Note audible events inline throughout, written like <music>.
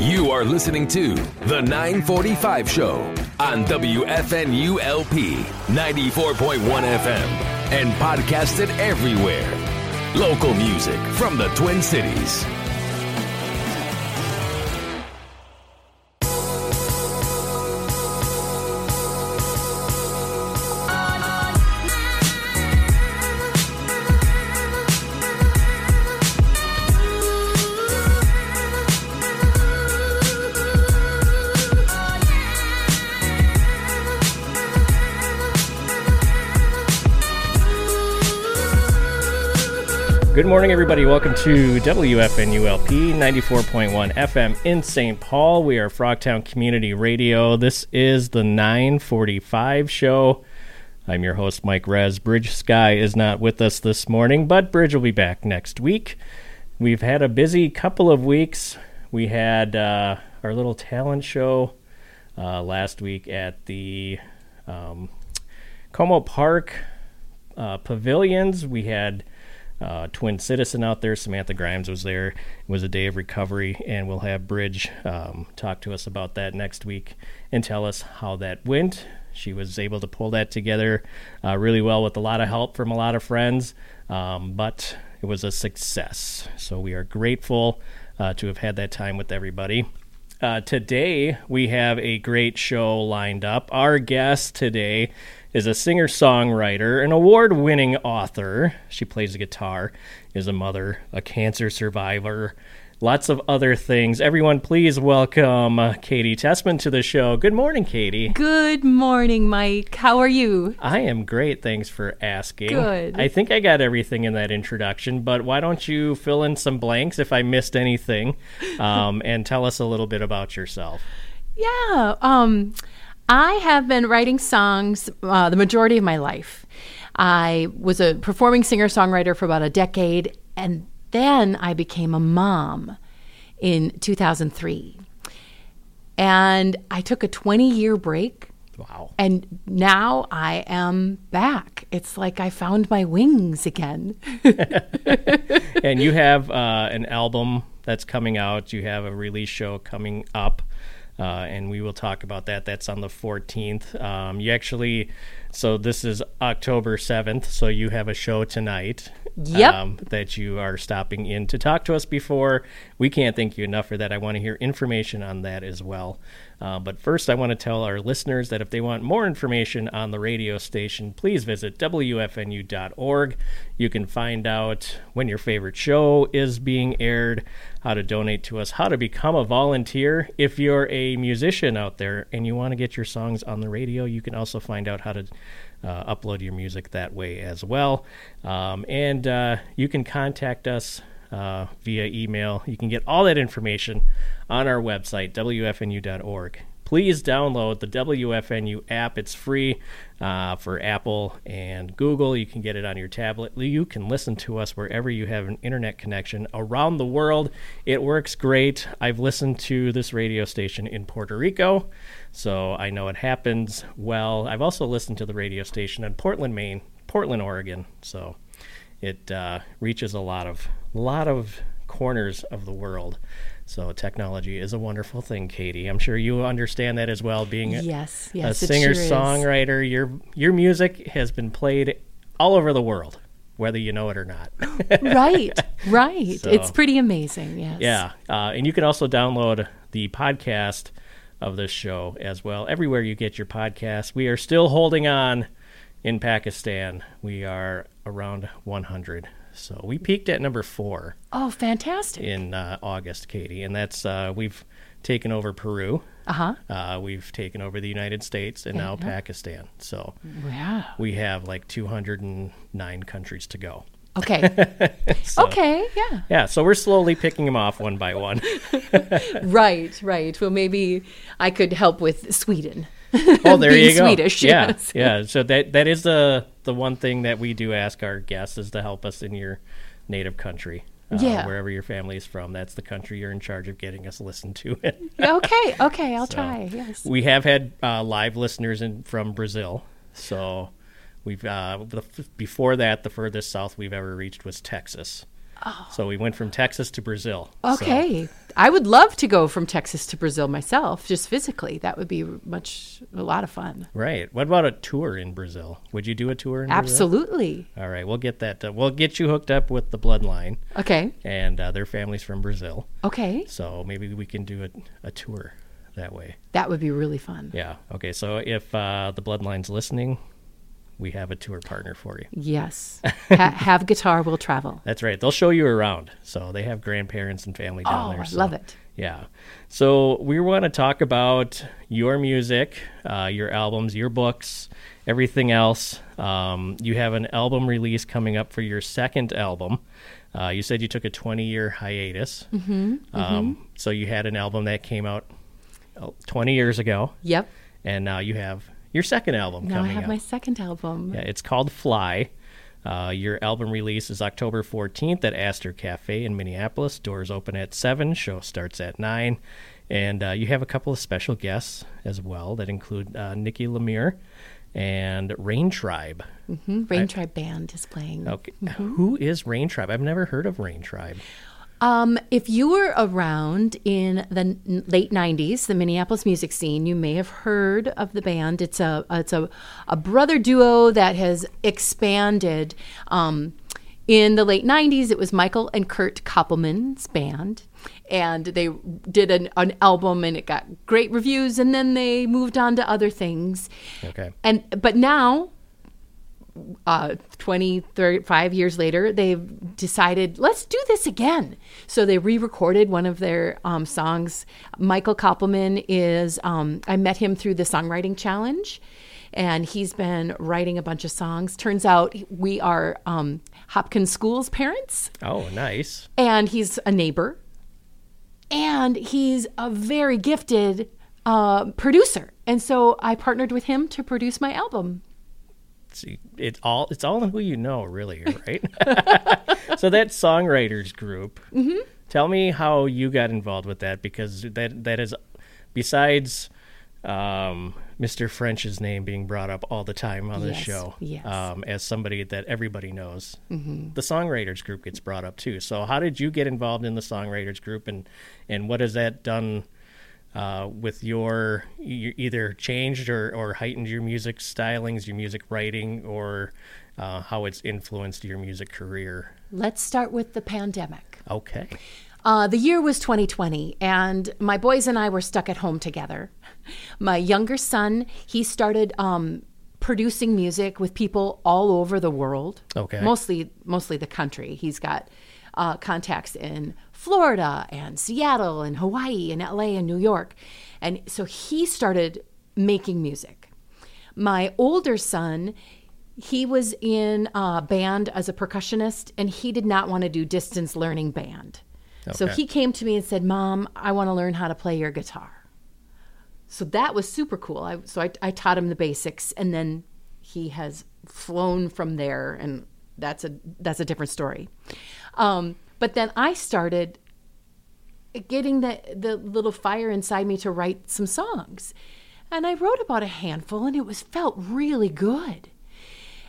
You are listening to The 945 Show on WFNULP 94.1 FM and podcasted everywhere. Local music from the Twin Cities. Good morning, everybody. Welcome to WFNULP 94.1 FM in St. Paul. We are Frogtown Community Radio. This is the 945 show. I'm your host, Mike Rez. Bridge Sky is not with us this morning, but Bridge will be back next week. We've had a busy couple of weeks. We had uh, our little talent show uh, last week at the um, Como Park uh, Pavilions. We had uh, twin citizen out there. Samantha Grimes was there. It was a day of recovery, and we'll have Bridge um, talk to us about that next week and tell us how that went. She was able to pull that together uh, really well with a lot of help from a lot of friends, um, but it was a success. So we are grateful uh, to have had that time with everybody. Uh, today, we have a great show lined up. Our guest today is a singer songwriter, an award winning author. She plays the guitar, is a mother, a cancer survivor, lots of other things. Everyone, please welcome Katy Tessman to the show. Good morning, Katy. Good morning, Mike. How are you? I am great. Thanks for asking. Good. I think I got everything in that introduction, but why don't you fill in some blanks if I missed anything <laughs> um, and tell us a little bit about yourself? Yeah. Um, I have been writing songs uh, the majority of my life. I was a performing singer songwriter for about a decade, and then I became a mom in 2003. And I took a 20 year break. Wow. And now I am back. It's like I found my wings again. <laughs> and you have uh, an album that's coming out, you have a release show coming up. Uh, and we will talk about that. That's on the 14th. Um, you actually, so this is October 7th, so you have a show tonight. Yep. Um, that you are stopping in to talk to us before. We can't thank you enough for that. I want to hear information on that as well. Uh, but first, I want to tell our listeners that if they want more information on the radio station, please visit WFNU.org. You can find out when your favorite show is being aired, how to donate to us, how to become a volunteer. If you're a musician out there and you want to get your songs on the radio, you can also find out how to uh, upload your music that way as well. Um, and uh, you can contact us uh, via email. You can get all that information on our website, WFNU.org. Please download the WFNU app. It's free uh, for Apple and Google. You can get it on your tablet. You can listen to us wherever you have an internet connection around the world. It works great. I've listened to this radio station in Puerto Rico, so I know it happens well. I've also listened to the radio station in Portland, Maine, Portland, Oregon. So it uh, reaches a lot of lot of corners of the world. So technology is a wonderful thing, Katy. I'm sure you understand that as well. Being a- Yes, a yes, singer sure songwriter, your your music has been played all over the world, whether you know it or not. <laughs> right, <laughs> right. So- It's pretty amazing, yes. yeah, uh, and you can also download the podcast of this show as well everywhere you get your podcast. We are still holding on in Pakistan. We are around 100. So we peaked at number four Oh, fantastic. in uh, August, Katy, and that's uh, we've taken over Peru. Uh-huh. Uh, we've taken over the United States and now Pakistan. So Wow. we have like 209 countries to go. Okay. <laughs> So, okay, yeah. Yeah, so we're slowly picking them off one by one. <laughs> Right, right. Well, maybe I could help with Sweden. Oh, there <laughs> you go. Swedish, yeah, yes. yeah. So that that is the the one thing that we do ask our guests is to help us in your native country. Uh, Yeah. wherever your family is from, that's the country you're in charge of getting us listened to. <laughs> okay, okay, I'll So, try. Yes. We have had uh, live listeners in, from Brazil. So we've uh, the, before that, the furthest south we've ever reached was Texas. So we went from Texas to Brazil. So- Okay. I would love to go from Texas to Brazil myself, just physically. That would be much, a lot of fun. right. What about a tour in Brazil? Would you do a tour in Brazil? Absolutely. All right, we'll get that. Uh, we'll get you hooked up with the Bloodline, Okay. and uh, their family's from Brazil. Okay. So maybe we can do a, a tour that way. That would be really fun. Yeah. Okay. So if uh, the Bloodline's listening, we have a tour partner for you. Yes. <laughs> ha- have guitar will travel. That's right. They'll show you around. So they have grandparents and family down Oh, there. I so- love it. Yeah. So we want to talk about your music, uh, your albums, your books, everything else. Um, you have an album release coming up for your second album. Uh, you said you took a 20 year hiatus. Mm-hmm, um, So you had an album that came out oh, 20 years ago, Yep. and now you have your second album Now I have my second album. Yeah, it's called Fly. Uh, your album release is October 14th at Astor Cafe in Minneapolis. Doors open at 7, show starts at 9. And uh, you have a couple of special guests as well that include uh, Nikki Lemire and Rain Tribe. Hmm? Rain Tribe Band is playing. Okay. Mm-hmm. Who is Rain Tribe? I've never heard of Rain Tribe. Um, if you were around in the late '90s, the Minneapolis music scene, you may have heard of the band. It's a it's a, a brother duo that has expanded. Um, in the late '90s, it was Michael and Kurt Koppelman's band, and they did an, an album, and it got great reviews. And then they moved on to other things. Okay. And but now uh, 20, 35 years later, they've decided, let's do this again. So they re recorded one of their um, songs. Michael Koppelman is, um, I met him through the Songwriting Challenge, and he's been writing a bunch of songs. Turns out we are um, Hopkins School's parents, Oh, nice. and he's a neighbor, and he's a very gifted uh, producer. And so I partnered with him to produce my album. It's all it's all in who you know, really, right? <laughs> so that songwriters group. Mm-hmm. Tell me how you got involved with that because that that is besides um, Mr. French's name being brought up all the time on this Yes, show. yes. Um, as somebody that everybody knows, Mm-hmm. the songwriters group gets brought up too. So how did you get involved in the songwriters group, and and what has that done? Uh, with your you either changed or, or heightened your music stylings, your music writing, or uh, how it's influenced your music career. Let's start with the pandemic. Okay. Uh, the year was 2020, and my boys and I were stuck at home together. My younger son, he started um, producing music with people all over the world. Okay. Mostly, mostly the country. He's got uh, contacts in Florida and Seattle and Hawaii and LA and New York, and so he started making music. My older son, he was in a band as a percussionist, and he did not want to do distance learning band. So he came to me and said, Mom, I want to learn how to play your guitar. So that was super cool. I, so I, I taught him the basics, and then he has flown from there, and that's a that's a different story. Um, but then I started getting the the little fire inside me to write some songs, and I wrote about a handful, and it was felt really good.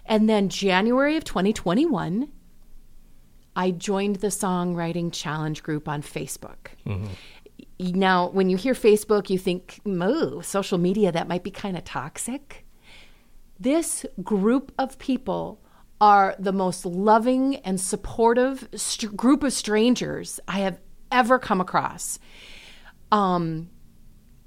And then January of 2021, I joined the songwriting challenge group on Facebook. Mm-hmm. Now, when you hear Facebook, you think, "Oh, social media that might be kind of toxic." This group of people are the most loving and supportive st- group of strangers I have ever come across. Um,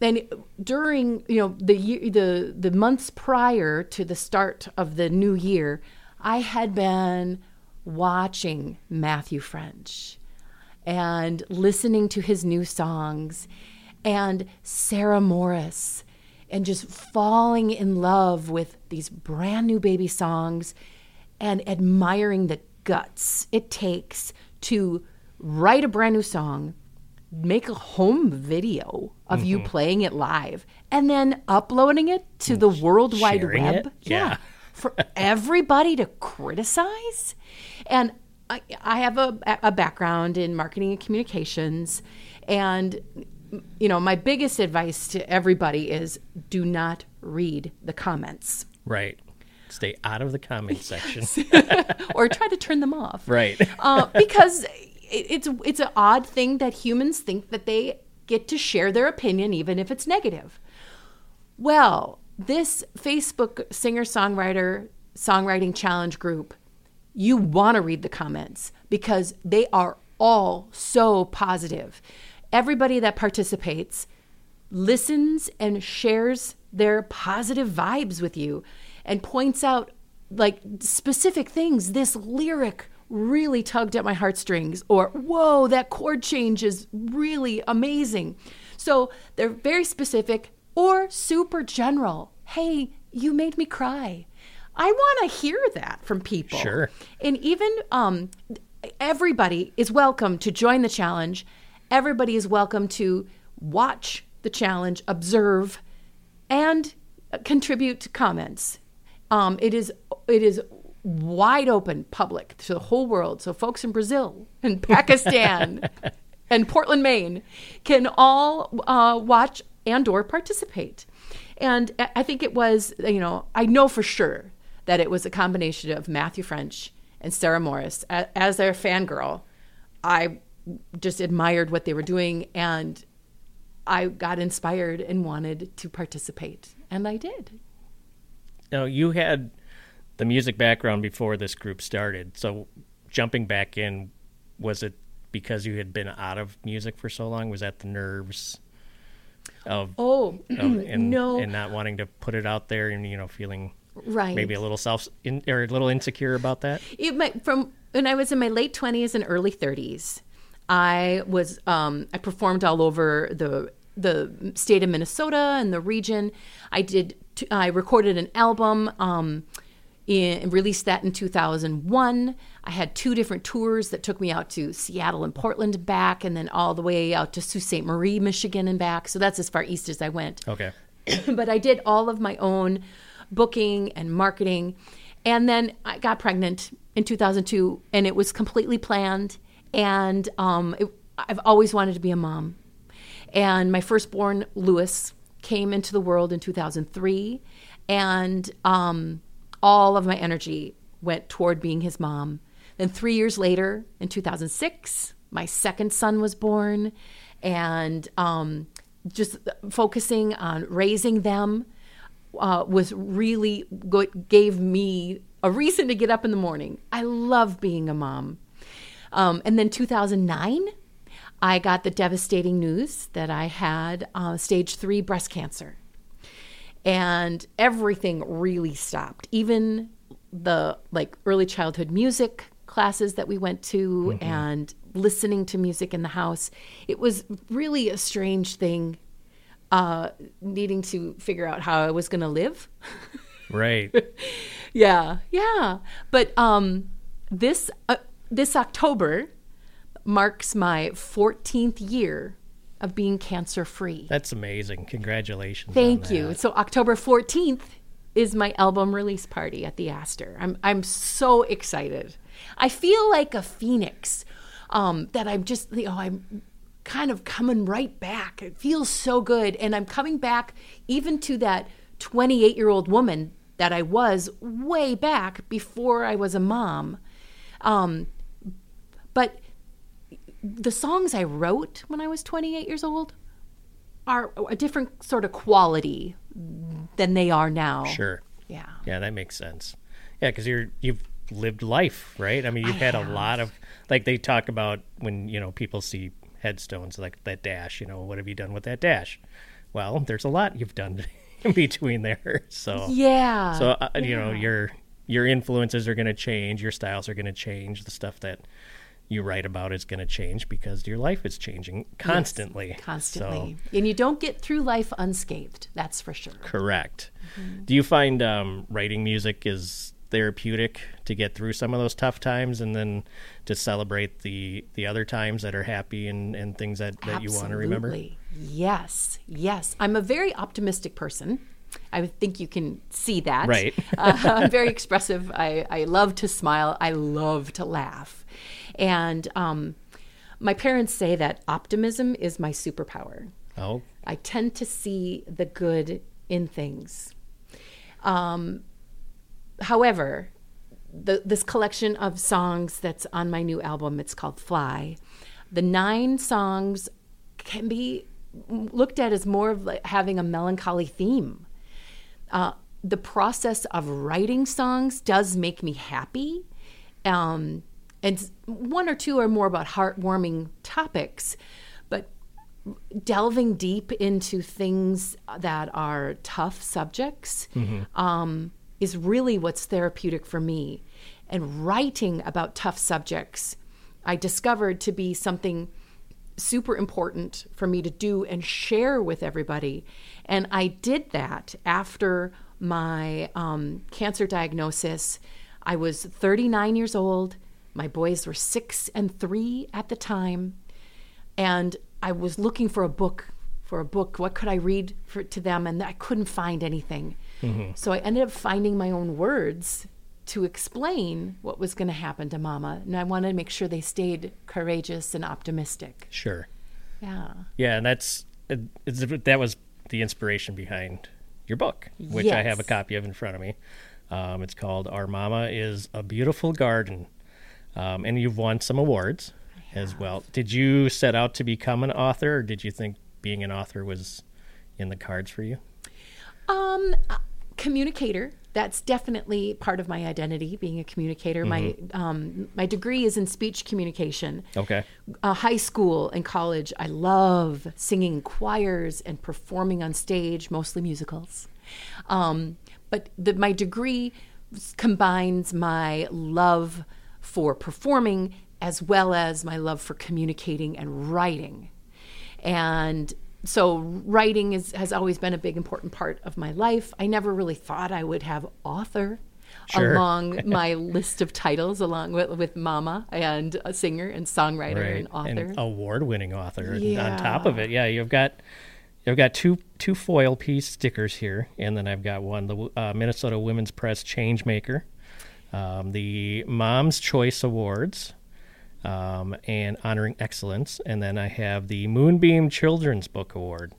and during you know the the the months prior to the start of the new year, I had been watching Matthew French and listening to his new songs and Sarah Morris and just falling in love with these brand new baby songs and admiring the guts it takes to write a brand new song make a home video of you mm-hmm. playing it live and then uploading it to the mm-hmm. World Wide Sharing Web. it? Yeah. For everybody to criticize. And I, I have a, a background in marketing and communications. And, you know, my biggest advice to everybody is do not read the comments. Right. Stay out of the comment <laughs> section. <laughs> or try to turn them off. right. <laughs> uh, because it, it's it's an odd thing that humans think that they get to share their opinion even if it's negative. Well, this Facebook singer songwriter songwriting challenge group, you want to read the comments because they are all so positive. Everybody that participates listens and shares their positive vibes with you and points out like specific things. This lyric really tugged at my heartstrings, or whoa, that chord change is really amazing. So they're very specific or super general. Hey, you made me cry. I want to hear that from people. Sure. And even um, everybody is welcome to join the challenge. Everybody is welcome to watch the challenge, observe, and contribute to comments. Um, it is it is wide open, public to the whole world. So folks in Brazil <laughs> and Pakistan <laughs> and Portland, Maine, can all uh, watch and or participate. And I I think it was, you know, I know for sure that it was a combination of Matthew French and Sarah Morris. As their fangirl, I just admired what they were doing and I got inspired and wanted to participate. And I did. Now, you had the music background before this group started. So, jumping back in, was it because you had been out of music for so long? Was that the nerves of, Oh, <clears throat> of and, no. and not wanting to put it out there and, you know, feeling right. maybe a little self in, or a little insecure about that? it might, from when I was in my late twenties and early thirties, I was um, I performed all over the the state of Minnesota and the region. I did t- I recorded an album. Um, in, released that in 2001. I had two different tours that took me out to Seattle and Portland and back, and then all the way out to Sault Ste. Marie, Michigan and back. So that's as far east as I went Okay. <clears throat> but I did all of my own booking and marketing. And then I got pregnant in 2002, and it was completely planned. And um, it, I've always wanted to be a mom. And my firstborn, Lewis, came into the world in 2003. And um, all of my energy went toward being his mom. Then, three years later, in 2006, my second son was born. And um, just focusing on raising them uh, was really what gave me a reason to get up in the morning. I love being a mom. Um, and then 2009, I got the devastating news that I had uh, stage three breast cancer. And everything really stopped. Even the like early childhood music classes that we went to and listening to music in the house. It was really a strange thing uh, needing to figure out how I was going to live. Right. <laughs> yeah, yeah. But um, this uh, this October marks my 14th year of being cancer free. That's amazing. Congratulations. Thank you. So October 14th is my album release party at the Astor. I'm I'm so excited. I feel like a phoenix. Um, that I'm just you know I'm kind of coming right back. It feels so good, and I'm coming back even to that 28 year old woman that I was way back before I was a mom. Um, but the songs I wrote when I was 28 years old are a different sort of quality than they are now. Sure. Yeah. Yeah, that makes sense. Yeah, because you're you've lived life, right? I mean, you've had a lot of like they talk about when you know people see headstones like that dash. You know, what have you done with that dash? Well, there's a lot you've done <laughs> in between there. <laughs> So Yeah. so uh, you know your your influences are going to change, your styles are going to change, the stuff that you write about is going to change because your life is changing constantly. Constantly. So, And you don't get through life unscathed. That's for sure. Correct. Mm-hmm. Do you find um, writing music is therapeutic to get through some of those tough times and then to celebrate the the other times that are happy and, and things that, that you want to remember? Yes. Yes. I'm a very optimistic person. I think you can see that. Right. <laughs> uh, I'm very expressive. I, I love to smile. I love to laugh. And um, my parents say that optimism is my superpower. Oh, I tend to see the good in things. Um, however, the, this collection of songs that's on my new album, it's called Fly. The nine songs can be looked at as more of like having a melancholy theme. Uh, the process of writing songs does make me happy. Um, and one or two are more about heartwarming topics, but delving deep into things that are tough subjects um, is really what's therapeutic for me. And writing about tough subjects, I discovered to be something super important for me to do and share with everybody. And I did that after my um, cancer diagnosis. I was 39 years old. My boys were six and three at the time. And I was looking for a book, for a book. What could I read for, to them? And I couldn't find anything. So I ended up finding my own words to explain what was going to happen to mama. And I wanted to make sure they stayed courageous and optimistic. Sure. Yeah. Yeah, and that's that was the inspiration behind your book, which I have a copy of in front of me. Um, it's called "Our Mama Is a Beautiful Garden," um, and you've won some awards as well. Did you set out to become an author, or did you think being an author was in the cards for you? Um, uh, communicator. That's definitely part of my identity, being a communicator. My um, my degree is in speech communication. Okay. uh, high school and college, I love singing choirs and performing on stage, mostly musicals. Um, but the, my degree combines my love for performing as well as my love for communicating and writing. And so writing is, has always been a big important part of my life. I never really thought I would have author Sure. along <laughs> my list of titles, along with, with mama and a singer and songwriter and author. and award-winning author. And on top of it, yeah, you've got you've got two two foil piece stickers here, and then I've got one the uh, Minnesota Women's Press Changemaker, um, the Mom's Choice Awards, um, and honoring excellence, and then I have the Moonbeam Children's Book Award.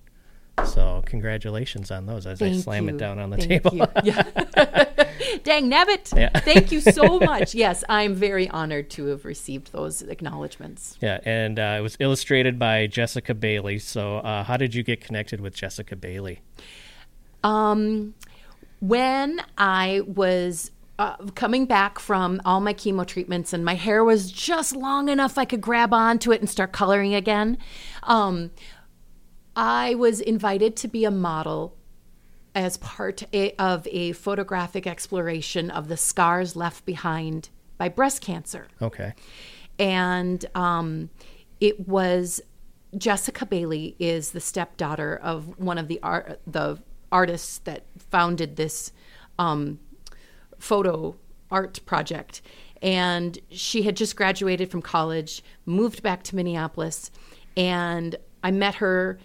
So congratulations on those as I slam you. it down on the Thank table. <laughs> Yeah. <laughs> Dang nabbit. Yeah. Thank you so <laughs> much. Yes, I'm very honored to have received those acknowledgments. Yeah, and uh, it was illustrated by Jessica Bailey. So, uh, how did you get connected with Jessica Bailey? Um, when I was uh, coming back from all my chemo treatments and my hair was just long enough I could grab onto it and start coloring again, um, I was invited to be a model as part a, of a photographic exploration of the scars left behind by breast cancer. Okay. and um, it was Jessica Bailey is the stepdaughter of one of the art the artists that founded this um, photo art project, and she had just graduated from college, moved back to Minneapolis, and I met her,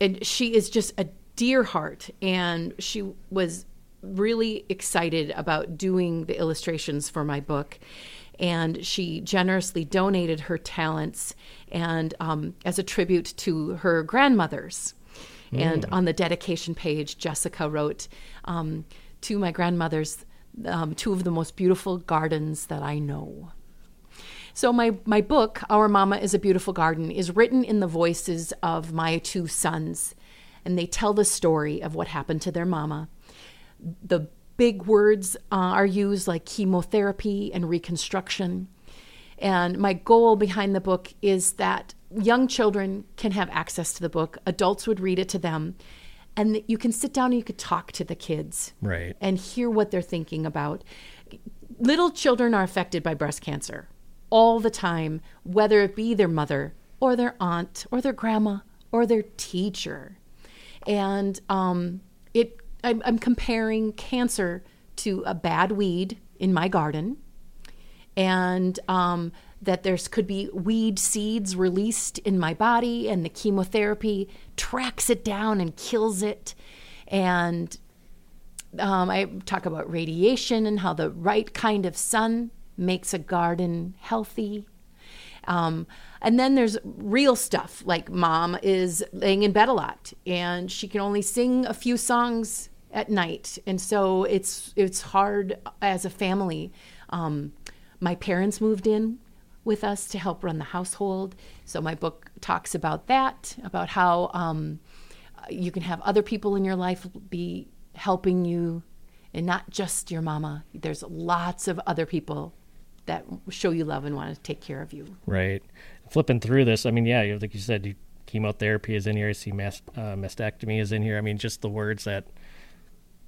and she is just a dear heart, and she was really excited about doing the illustrations for my book. And she generously donated her talents and um, as a tribute to her grandmothers. And on the dedication page jessica wrote um, to my grandmothers um, two of the most beautiful gardens that i know so my my book, Our Mama is a Beautiful Garden, is written in the voices of my two sons, and they tell the story of what happened to their mama. The big words uh, are used like chemotherapy and reconstruction. And my goal behind the book is that young children can have access to the book, adults would read it to them, and that you can sit down and you could talk to the kids Right. and hear what they're thinking about. Little children are affected by breast cancer all the time, whether it be their mother or their aunt or their grandma or their teacher. And um, it, I'm, I'm comparing cancer to a bad weed in my garden, and um, that there's could be weed seeds released in my body, and the chemotherapy tracks it down and kills it, and um, I talk about radiation and how the right kind of sun makes a garden healthy. Um, and then there's real stuff like mom is laying in bed a lot and she can only sing a few songs at night, and so it's it's hard as a family. Um, my parents moved in with us to help run the household, so my book talks about that, about how um, you can have other people in your life be helping you, and not just your mama. There's lots of other people that show you love and want to take care of you. Right. Flipping through this, I mean, yeah, like you said, you, chemotherapy is in here. I see uh, mastectomy is in here. I mean, just the words that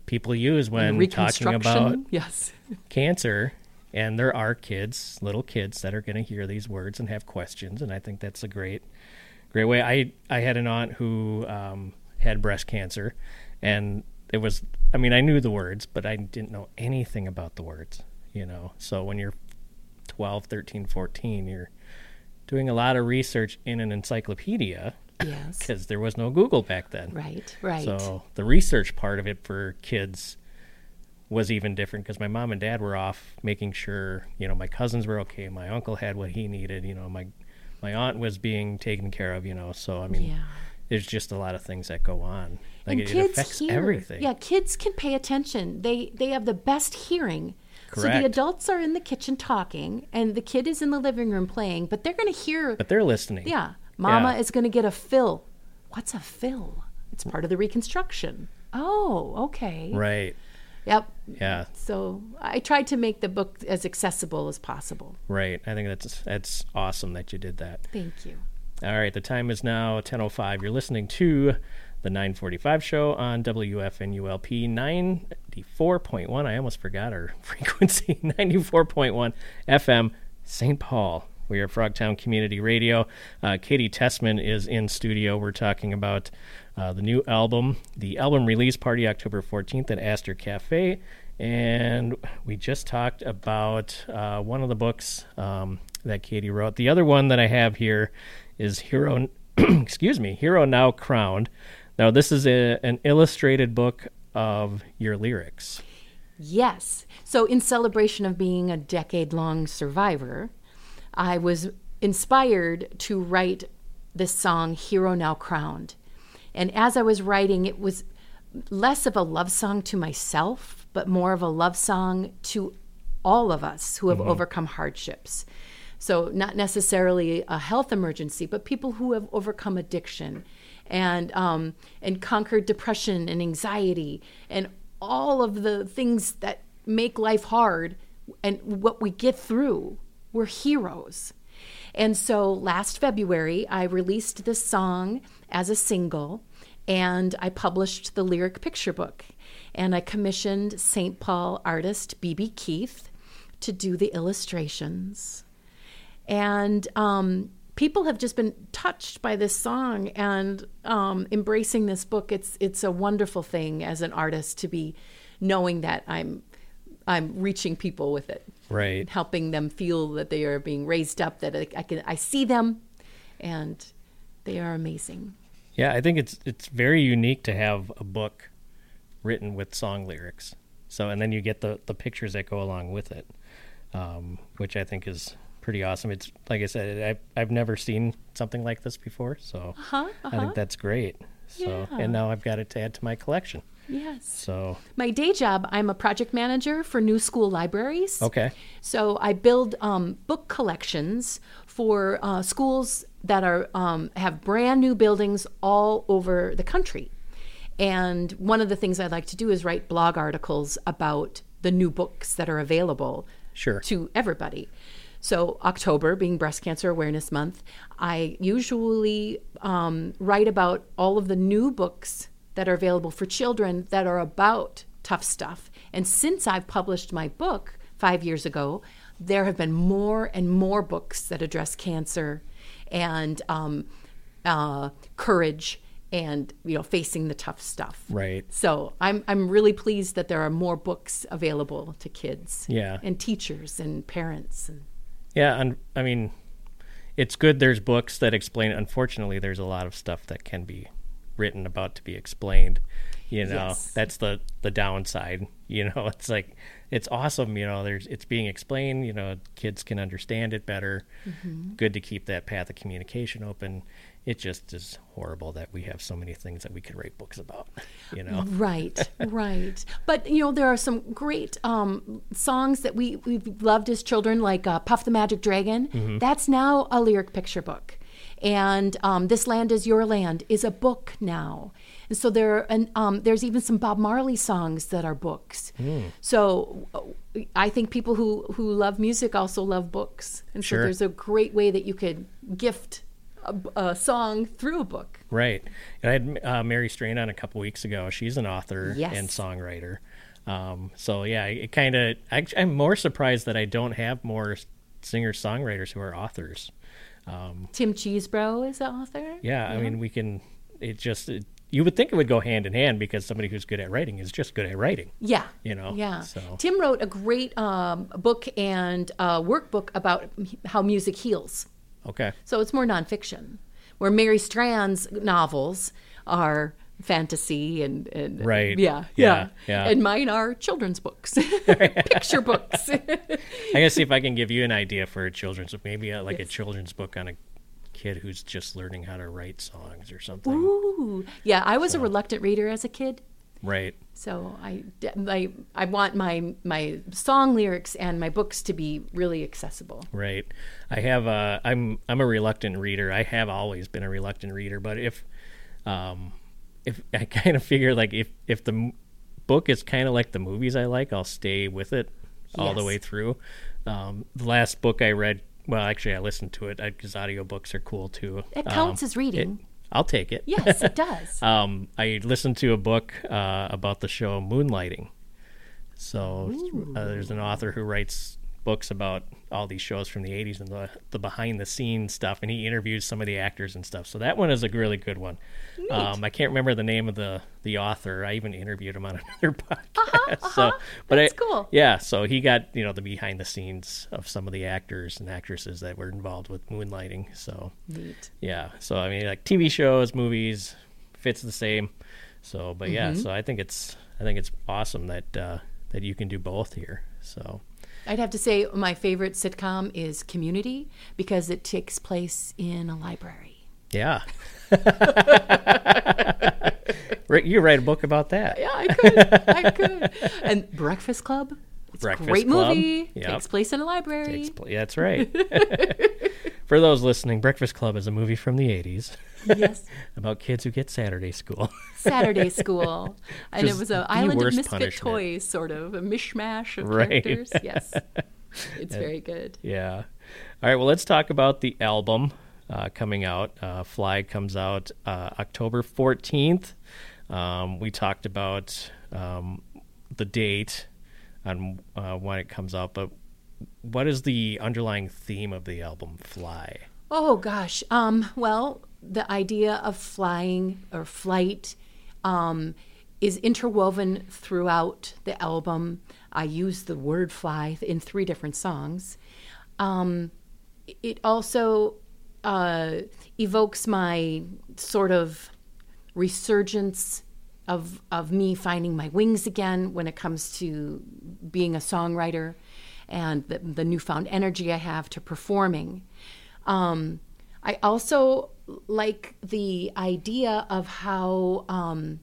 people use when talking about yes. <laughs> cancer. And there are kids, little kids, that are going to hear these words and have questions. And I think that's a great, great way. I I had an aunt who um, had breast cancer, and it was. I mean, I knew the words, but I didn't know anything about the words. You know, so when you're 12, 13, 14, you're doing a lot of research in an encyclopedia. Yes. Because there was no Google back then. Right, right. So the research part of it for kids was even different because my mom and dad were off making sure, you know, my cousins were okay, my uncle had what he needed, you know, my my aunt was being taken care of, you know. So I mean, Yeah. there's just a lot of things that go on. Like and it, kids it affects hear. everything. Yeah, kids can pay attention. They they have the best hearing. Correct. So the adults are in the kitchen talking, and the kid is in the living room playing, but they're going to hear. But they're listening. yeah, Mama Yeah. is going to get a fill. What's a fill? It's part of the reconstruction. Oh, okay. Right. Yep. Yeah. So I tried to make the book as accessible as possible. Right. I think that's that's awesome that you did that. Thank you. All right, the time is now 10:05. You're listening to the 945 show on WFNULP 94.1. I almost forgot our <laughs> frequency. 94.1 FM St. Paul. We are Frogtown Community Radio. Uh, Katy Tessman is in studio. We're talking about uh, the new album, the album release party October 14th at Astor Cafe. And we just talked about uh, one of the books um, that Katy wrote. The other one that I have here is Hero, <clears throat> excuse me, Hero Now Crowned. Now, this is a, an illustrated book of your lyrics. Yes. So, in celebration of being a decade long survivor, I was inspired to write this song, Hero Now Crowned. And as I was writing, it was less of a love song to myself, but more of a love song to all of us who have overcome hardships. So, not necessarily a health emergency, but people who have overcome addiction and um, and conquered depression and anxiety and all of the things that make life hard and what we get through. We're heroes. And so last February, I released this song as a single and I published the lyric picture book. And I commissioned St. Paul artist B.B. Keith to do the illustrations. And um, people have just been touched by this song and um, embracing this book. It's it's a wonderful thing as an artist to be knowing that I'm I'm reaching people with it Right. helping them feel that they are being raised up that I, I can I see them and they are amazing. Yeah, I think it's it's very unique to have a book written with song lyrics. So, and then you get the the pictures that go along with it, um, which I think is pretty awesome. It's like I said, I've I've never seen something like this before, so Uh-huh, I uh-huh. think that's great. So, Yeah. and now I've got it to add to my collection. Yes. So, My day job, I'm a project manager for new school libraries. okay, So I build um, book collections for uh, schools that are um, have brand new buildings all over the country. And one of the things I'd like to do is write blog articles about the new books that are available Sure. to everybody. So October being Breast Cancer Awareness Month, I usually um, write about all of the new books that are available for children that are about tough stuff. And since I've published my book five years ago, there have been more and more books that address cancer and um, uh, courage and you know facing the tough stuff. Right. So I'm I'm really pleased that there are more books available to kids. Yeah. And teachers and parents and yeah, and I mean, it's good. There's books that explain. Unfortunately, there's a lot of stuff that can be written about to be explained. You know, Yes. that's the the downside. <laughs> You know, it's like it's awesome. You know, there's it's being explained. You know, kids can understand it better. Mm-hmm. Good to keep that path of communication open. it just is horrible that we have so many things that we could write books about. <laughs> You know, Right, <laughs> right. But you know, there are some great um, songs that we we've loved as children, like uh, "Puff the Magic Dragon." Mm-hmm. That's now a lyric picture book, and um, "This Land Is Your Land" is a book now. And so there, are and um, there's even some Bob Marley songs that are books. Hmm. So I think people who who love music also love books, and Sure. so there's a great way that you could gift a, a song through a book. right? And I had uh, Mary Strand on a couple weeks ago. She's an author Yes. and songwriter. Um, so yeah, it kind of. I'm more surprised that I don't have more singer songwriters who are authors. Tim Cheesebro is the author. Yeah, I mean, we can. It just. It, you would think it would go hand in hand because somebody who's good at writing is just good at writing. Yeah. You know, Yeah. so- Tim wrote a great um, book and uh, workbook about how music heals. Okay. So it's more nonfiction, where Mary Strand's novels are fantasy and, and Right. Yeah, Yeah, yeah. And mine are children's books, <laughs> picture books. <laughs> I gotta see if I can give you an idea for a children's book. Maybe uh like a children's book on a kid who's just learning how to write songs or something. Ooh. Yeah, I was a reluctant reader as a kid. Right. So I, I, I want my my song lyrics and my books to be really accessible. Right. I have a. I'm I'm a reluctant reader. I have always been a reluctant reader. But if, um, if I kind of figure like if if the book is kind of like the movies I like, I'll stay with it all the way through. Um, the last book I read, well, actually I listened to it because audiobooks are cool too. It counts Um, as reading. I'll take it. yes, it <laughs> does. Um, I listened to a book uh, about the show Moonlighting. So uh, there's an author who writes books about all these shows from the 80s and the, the behind the scenes stuff, and he interviews some of the actors and stuff. So that one is a really good one. Um, I can't remember the name of the, the author. I even interviewed him on <laughs> another podcast. So, but Uh-huh, That's I, cool. Yeah, so he got you know the behind the scenes of some of the actors and actresses that were involved with Moonlighting. So Neat. yeah. So I mean, like TV shows, movies, fits the same. So, but yeah. Mm-hmm. So I think it's I think it's awesome that uh, that you can do both here. So I'd have to say my favorite sitcom is Community because it takes place in a library. yeah. <laughs> You write a book about that. Yeah, I could. I could. <laughs> And Breakfast Club. It's Breakfast great Club. movie. Yep. Takes place in a library. Pl- yeah, that's right. <laughs> For those listening, Breakfast Club is a movie from the '80s yes. <laughs> about kids who get Saturday school. Saturday <laughs> School. And it was an Island of Misfit punishment. Toys sort of a mishmash of Right. characters. Yes. It's very good. Yeah. All right. Well, let's talk about the album uh, coming out. Uh, Fly comes out uh, October 14th. Um, we talked about um, the date on uh, when it comes out, but what is the underlying theme of the album, Fly? Oh gosh. Um, well, the idea of flying or flight um, is interwoven throughout the album. I use the word fly in three different songs. Um, it also uh, evokes my sort of resurgence of of me finding my wings again when it comes to being a songwriter and the, the newfound energy I have to performing. Um, I also like the idea of how um,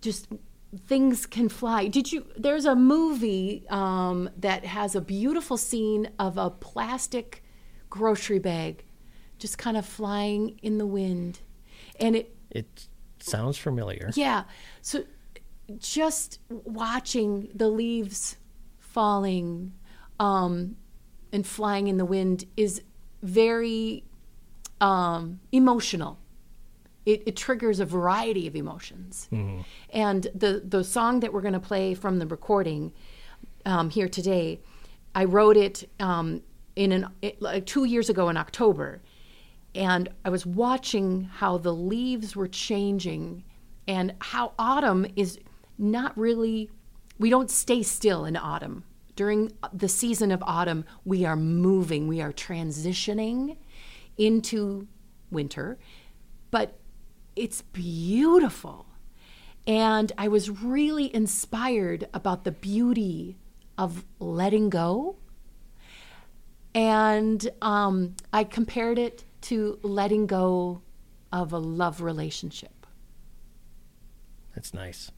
just things can fly. Did you? There's a movie um, that has a beautiful scene of a plastic grocery bag just kind of flying in the wind, and it It sounds familiar. yeah. So just watching the leaves falling um, and flying in the wind is very um, emotional. It, it triggers a variety of emotions. And the, the song that we're going to play from the recording um, here today, I wrote it um, in an it, like two years ago in October, and I was watching how the leaves were changing, and how autumn is not really. We don't stay still in autumn. During the season of autumn, we are moving. We are transitioning into winter, but it's beautiful. And I was really inspired about the beauty of letting go. And um, I compared it to letting go of a love relationship. That's nice.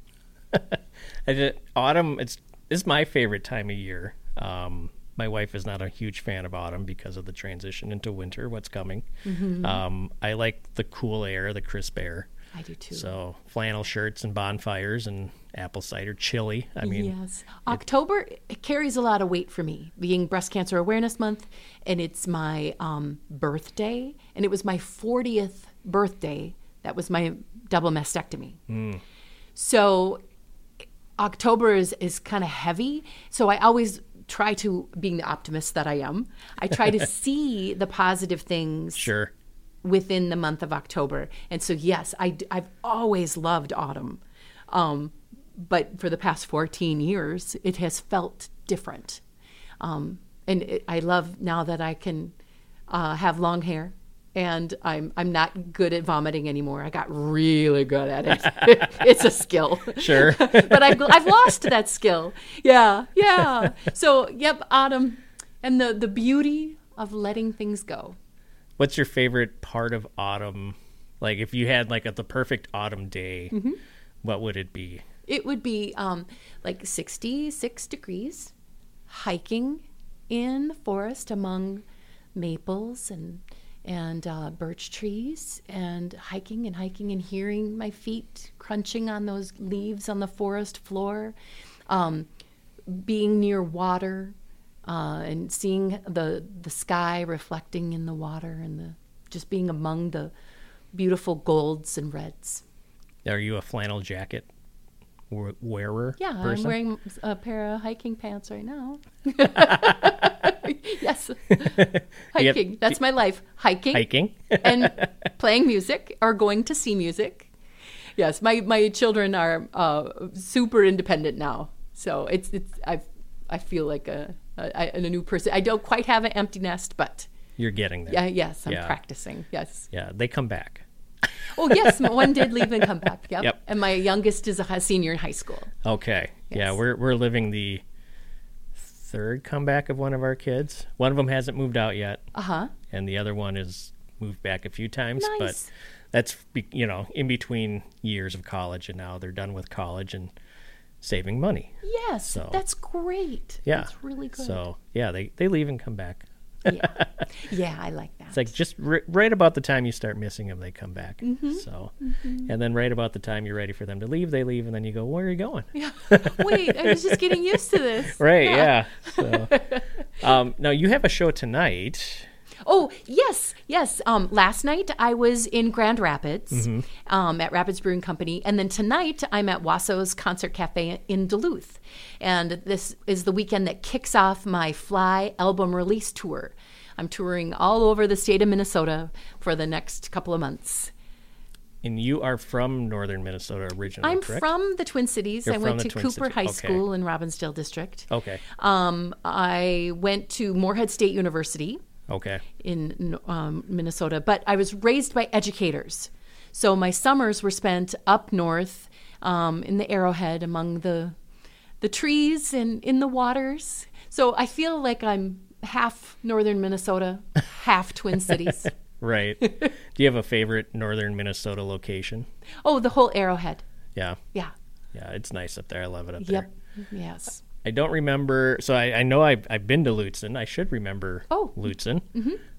<laughs> Just, autumn it's is my favorite time of year. Um, my wife is not a huge fan of autumn because of the transition into winter. What's coming? Mm-hmm. Um, I like the cool air, the crisp air. I do too. So flannel shirts and bonfires and apple cider, chili. I mean, yes. October it carries a lot of weight for me, being Breast Cancer Awareness Month, and it's my um, birthday, and it was my 40th birthday. That was my double mastectomy. So October is, is kind of heavy. So I always try to, being the optimist that I am, I try to <laughs> see the positive things sure. Within the month of October. And so, yes, I, have always loved autumn. Um, but for the past 14 years, it has felt different. Um, and it, I love now that I can uh, have long hair and I'm I'm not good at vomiting anymore. I got really good at it. <laughs> it's a skill. Sure. <laughs> but I've, I've lost that skill. Yeah, yeah. So, yep, autumn and the, the beauty of letting things go. What's your favorite part of autumn? Like, if you had like a, the perfect autumn day, Mm-hmm. what would it be? It would be um, like 66 degrees, hiking in the forest among maples and and uh, birch trees, and hiking and hiking and hearing my feet crunching on those leaves on the forest floor, um, being near water, uh, and seeing the the sky reflecting in the water, and the just being among the beautiful golds and reds. Are you a flannel jacket wearer? Yeah, person? I'm wearing a pair of hiking pants right now. <laughs> yes, <laughs> hiking. That's my life. Hiking, hiking. <laughs> and playing music or going to see music. Yes, my my children are uh, super independent now, so it's it's I I feel like a, a a new person. I don't quite have an empty nest, but You're getting there. yeah, yes, I'm Yeah. practicing. Yes. Yeah, they come back. Oh yes, one did leave and come back. <laughs> Yep. Yep. And my youngest is a senior in high school. Okay. Yeah, we're we're living the third comeback of one of our kids. One of them hasn't moved out yet, Uh huh. and the other one has moved back a few times. Nice. But that's you know in between years of college, and now they're done with college and saving money. Yes, So- that's great. Yeah, that's really good. So yeah, they they leave and come back. yeah. <laughs> yeah, I like that. It's like just ri right about the time you start missing them, they come back. Mm-hmm. So, and then right about the time you're ready for them to leave, they leave, and then you go, "Where are you going?" Yeah. <laughs> Wait, I was just getting used to this. Right? Yeah. So, um, now you have a show tonight. Oh yes, yes. Um, last night I was in Grand Rapids Mm-hmm. um, at Rapids Brewing Company, and then tonight I'm at Wussow's Concert Cafe in Duluth, and this is the weekend that kicks off my Fly album release tour. I'm touring all over the state of Minnesota for the next couple of months. And you are from northern Minnesota originally, I'm correct? from the Twin Cities. You're I went to Twin Cooper Cities. High Okay. School in Robbinsdale District. Okay. Um, I went to Moorhead State University Okay. in um, Minnesota, but I was raised by educators. So my summers were spent up north um, in the Arrowhead among the the trees and in the waters. So I feel like I'm half northern Minnesota, <laughs> half Twin Cities. <laughs> Right. Do you have a favorite northern Minnesota location? Oh, the whole Arrowhead. Yeah. Yeah. Yeah, it's nice up there. I love it up Yep. there. Yep. Yes. I don't remember. So I, I know I've, I've been to Lutzen. I should remember Oh. Lutzen.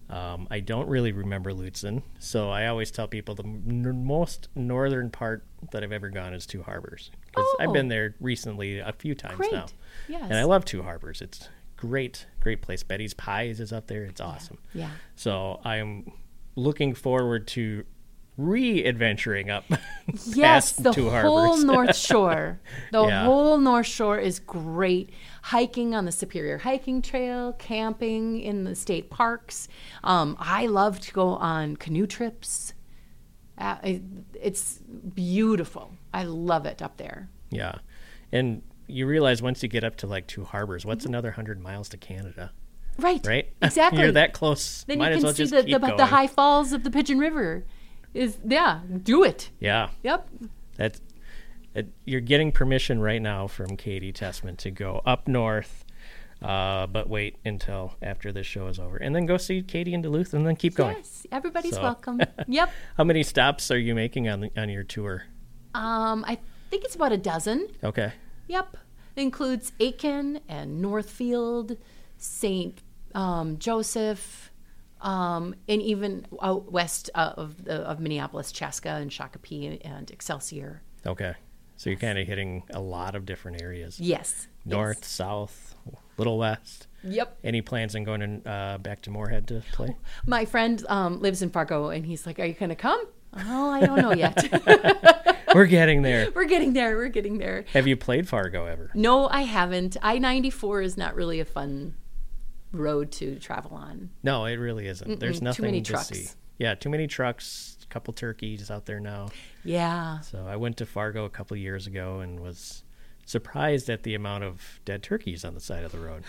Um, I don't really remember Lutzen. So I always tell people the n- most northern part that I've ever gone is Two Harbors. Because I've Oh. been there recently a few times Great. now. Yes. And I love Two Harbors. It's great, great place. Betty's Pies is up there. It's awesome. Yeah. So I'm looking forward to re-adventuring up <laughs> Yes, the whole Harbors. North <laughs> Shore. The Yeah. whole North Shore is great. Hiking on the Superior Hiking Trail, camping in the state parks. Um, I love to go on canoe trips. Uh, it- it's beautiful. I love it up there. Yeah. And you realize once you get up to like Two Harbors, what's another hundred miles to Canada, Right. right? <laughs> Exactly. You're that close. Then Might you as can well see just the, the, the high falls of the Pigeon River. Is yeah, do it. Yeah. Yep. That's it, you're getting permission right now from Katy Tessman to go up north Uh, but wait until after this show is over, and then go see Katy in Duluth, and then keep going. Yes, everybody's So- welcome. <laughs> yep. How many stops are you making on the, on your tour? Um, I think it's about a dozen. Okay. Yep. It includes Aitkin and Northfield, St. Um, Joseph, um, and even out west of, the, of Minneapolis, Chaska and Shakopee and Excelsior. Okay. So you're kind of hitting a lot of different areas. Yes. North, south, little west. Yep. Any plans on going in, uh, back to Moorhead to play? My friend um, lives in Fargo, and he's like, "Are you going to come?" Oh, I don't know yet. <laughs> We're getting there. <laughs> we're getting there. We're getting there. Have you played Fargo ever? No, I haven't. I ninety four is not really a fun road to travel on. No, it really isn't. There's too nothing many to trucks. see. Yeah, too many trucks. A couple turkeys out there now. Yeah. So I went to Fargo a couple years ago and was surprised at the amount of dead turkeys on the side of the road.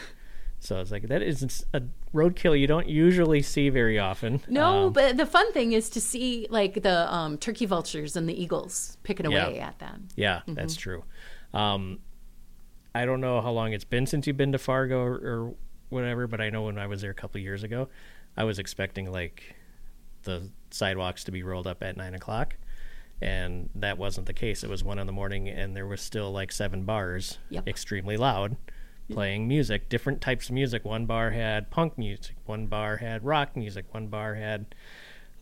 So it's like that is a roadkill you don't usually see very often. No, Um, but the fun thing is to see like the um, turkey vultures and the eagles picking Yeah. away at them. Yeah, that's true. Um, I don't know how long it's been since you've been to Fargo or, or whatever, but I know when I was there a couple years ago, I was expecting like the sidewalks to be rolled up at nine o'clock, and that wasn't the case. It was one in the morning, and there was still like seven bars, Yep. extremely loud, playing music, different types of music. One bar had punk music, one bar had rock music, one bar had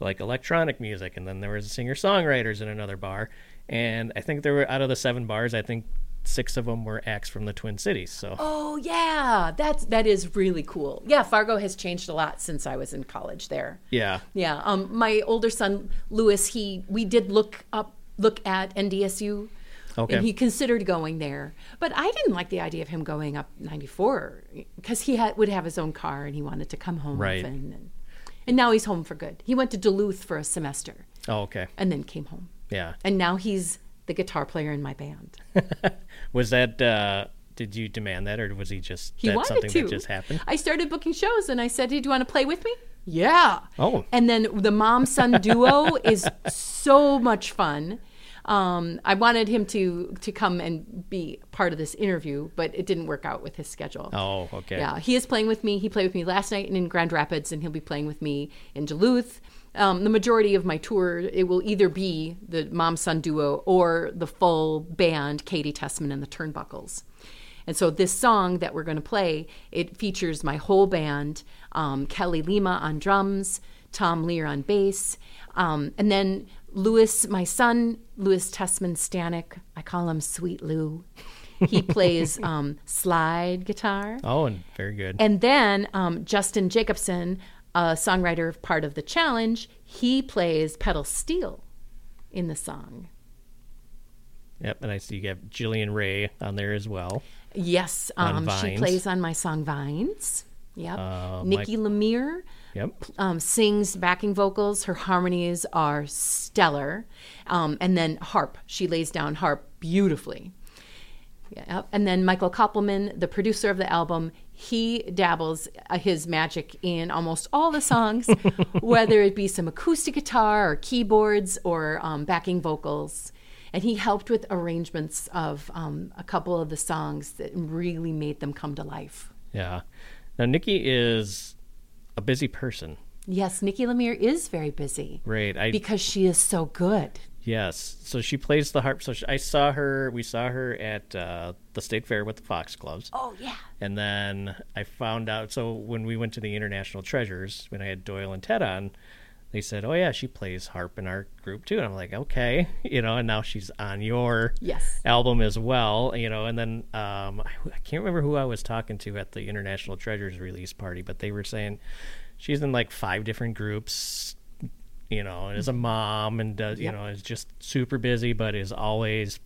like electronic music, and then there was singer songwriters in another bar. And I think there were out of the seven bars, I think six of them were acts from the Twin Cities. So Oh yeah, that's that is really cool. Yeah, Fargo has changed a lot since I was in college there. yeah, Yeah, um, my older son Lewis, he we did look up look at NDSU. Okay. And he considered going there, but I didn't like the idea of him going up 94 because he had, would have his own car and he wanted to come home Right. often. And, and now he's home for good. He went to Duluth for a semester oh okay, and then came home. yeah. And now he's the guitar player in my band. <laughs> Was that? uh Did you demand that, or was he just He that wanted something to. that just happened? I started booking shows and I said, "Hey, do you want to play with me?" Yeah. Oh. And then the mom son <laughs> duo is so much fun. Um, I wanted him to to come and be part of this interview, but it didn't work out with his schedule. Oh, okay. Yeah, he is playing with me. He played with me last night in Grand Rapids, and he'll be playing with me in Duluth. Um, the majority of my tour, it will either be the mom son duo or the full band, Katy Tessman and the Turnbuckles. And so this song that we're going to play, it features my whole band, um, Kelly Lima on drums, Tom Lear on bass, um, and then Lewis, my son, Lewis Tessman Stanek, I call him Sweet Lou. He <laughs> plays um, slide guitar. Oh, and very good. And then um, Justin Jacobson, a songwriter part of the challenge, he plays pedal steel in the song. yep, and I see you have Jillian Ray on there as well. Yes, um, she plays on my song Vines. Yep. Uh, Nikki Lemire Yep. um, sings backing vocals. Her harmonies are stellar. Um, and then harp. She lays down harp beautifully. Yeah. And then Michael Koppelman, the producer of the album, he dabbles uh, his magic in almost all the songs, <laughs> whether it be some acoustic guitar or keyboards or um, backing vocals. And he helped with arrangements of um, a couple of the songs that really made them come to life. Yeah. Now Nikki is a busy person. Yes, Nikki Lemire is very busy. Right. I Because she is so good. Yes. So she plays the harp. So she, I saw her. We saw her at uh, the state fair with the Fox Foxgloves. Oh, yeah. And then I found out. So when we went to the International Treasures, when I had Doyle and Ted on, they said, "Oh yeah, she plays harp in our group too." And I'm like, "Okay," <laughs> you know. And now she's on your Yes. album as well, you know. And then um, I, I can't remember who I was talking to at the International Treasures release party, but they were saying she's in like five different groups, you know, and is a mom and does, you Yep. know, is just super busy, but is always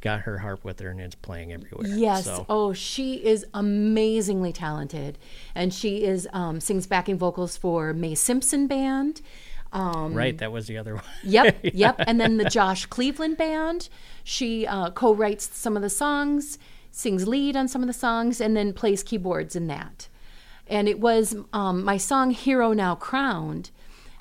got her harp with her and it's playing everywhere. Yes. So, Oh, she is amazingly talented, and she is um, sings backing vocals for Mae Simpson Band. Um, right, that was the other one. <laughs> Yep, yep. And then the Josh Cleveland Band. She uh, co-writes some of the songs, sings lead on some of the songs, and then plays keyboards in that. And it was um, my song "Hero Now Crowned"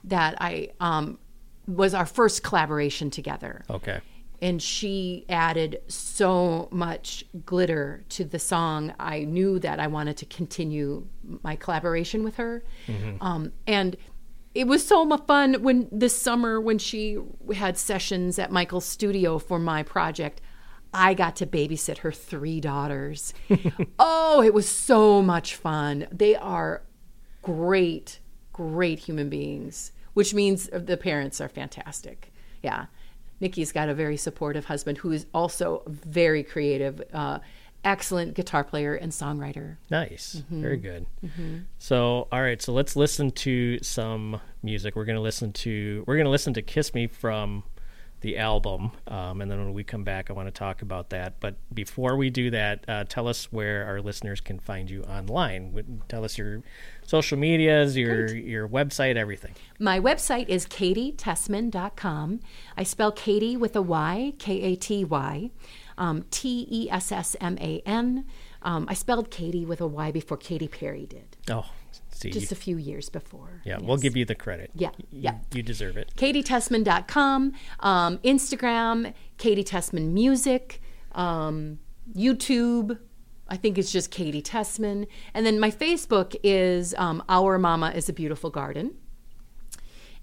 that I um, was our first collaboration together. Okay. and she added so much glitter to the song. I knew that I wanted to continue my collaboration with her, um, and it was so much fun when this summer when she had sessions at Michael's studio for my project. I got to babysit her three daughters. <laughs> oh, it was so much fun. They are great, great human beings, which means the parents are fantastic. Yeah. Nikki's got a very supportive husband who is also very creative, uh, excellent guitar player and songwriter. Nice. Mm-hmm. Very good. So, all right, so let's listen to some music. We're going to listen to we're going to listen to Kiss Me from the album. Um, and then when we come back, I want to talk about that. But before we do that, uh, tell us where our listeners can find you online. Tell us your social medias, your your website, everything. My website is katytessman.com. I spell Katy with a Y, K A T Y, um, T E S S M A N. Um, I spelled Katy with a Y before Katy Perry did, Oh, see, just a few years before. yeah, we'll give you the credit. Yeah, Y- yeah. you deserve it. katytessman.com, um, Instagram, Katy Tessman Music, um, YouTube. I think it's just Katy Tessman. And then my Facebook is um, Our Mama is a Beautiful Garden.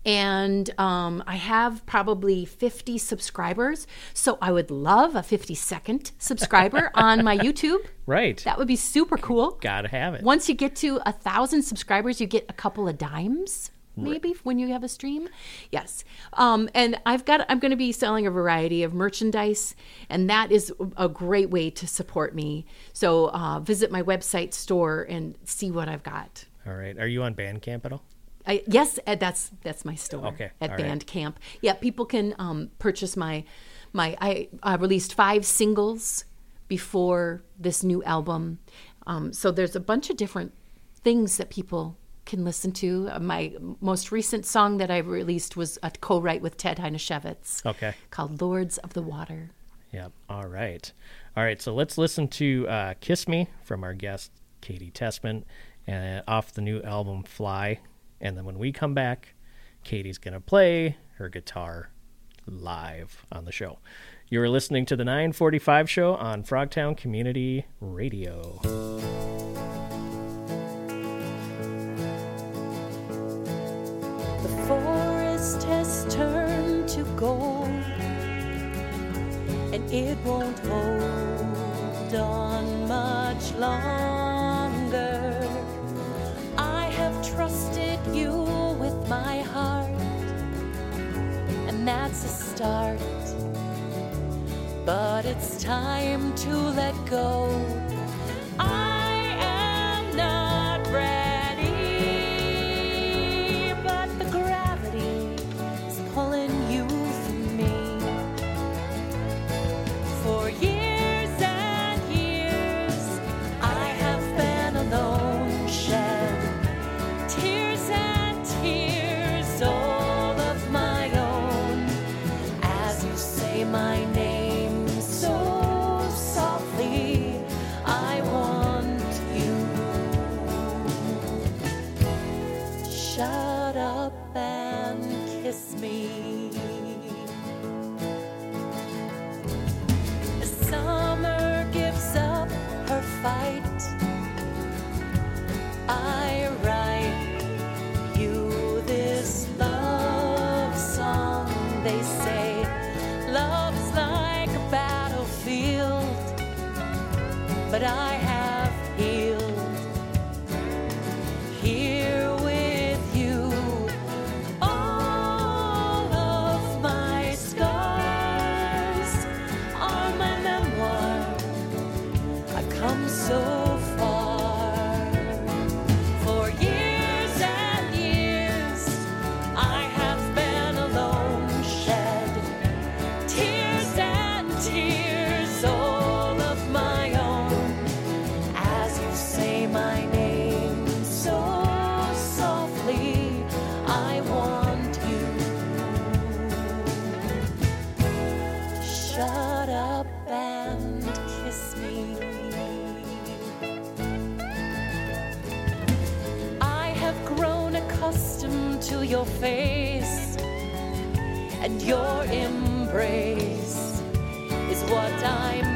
And um, I have probably 50 subscribers. So I would love a 50 second subscriber <laughs> on my YouTube. Right. That would be super cool. Gotta have it. Once you get to a thousand subscribers, you get a couple of dimes, maybe when you have a stream. Yes, um, and I've got. I'm going to be selling a variety of merchandise, and that is a great way to support me. So uh, visit my website store and see what I've got. All right. Are you on Bandcamp at all? I, yes, that's that's my store Okay, at all right. Bandcamp. Yeah, people can um, purchase my my. I, I released five singles before this new album, um, so there's a bunch of different things that people can listen to. Uh, my most recent song that I released was a co-write with Ted Heineshevitz Okay. called "Lords of the Water." Yep. All right. All right. So let's listen to uh, "Kiss Me" from our guest Katy Tessman, uh, off the new album "Fly." And then when we come back, Katy's gonna play her guitar live on the show. You are listening to the 945 show on Frogtown Community Radio. The forest has turned to gold, and it won't hold start. But it's time to let go. I want you. Shut up and kiss me. I have grown accustomed to your face and your embrace. Is what I'm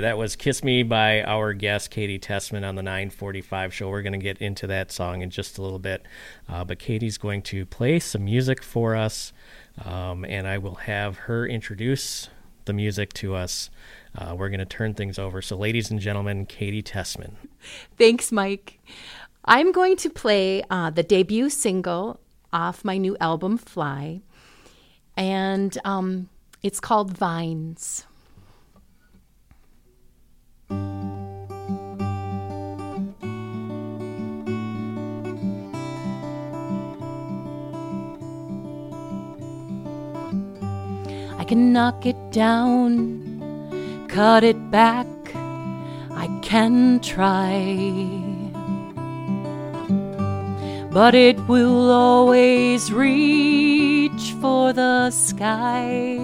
That was Kiss Me by our guest, Katy Tessman, on the 945 show. We're going to get into that song in just a little bit. Uh, but Katy's going to play some music for us, um, and I will have her introduce the music to us. Uh, we're going to turn things over. So, ladies and gentlemen, Katy Tessman. Thanks, Mike. I'm going to play uh, the debut single off my new album, Fly, and um, it's called Vines. Can knock it down, cut it back. I can try. But it will always reach for the sky.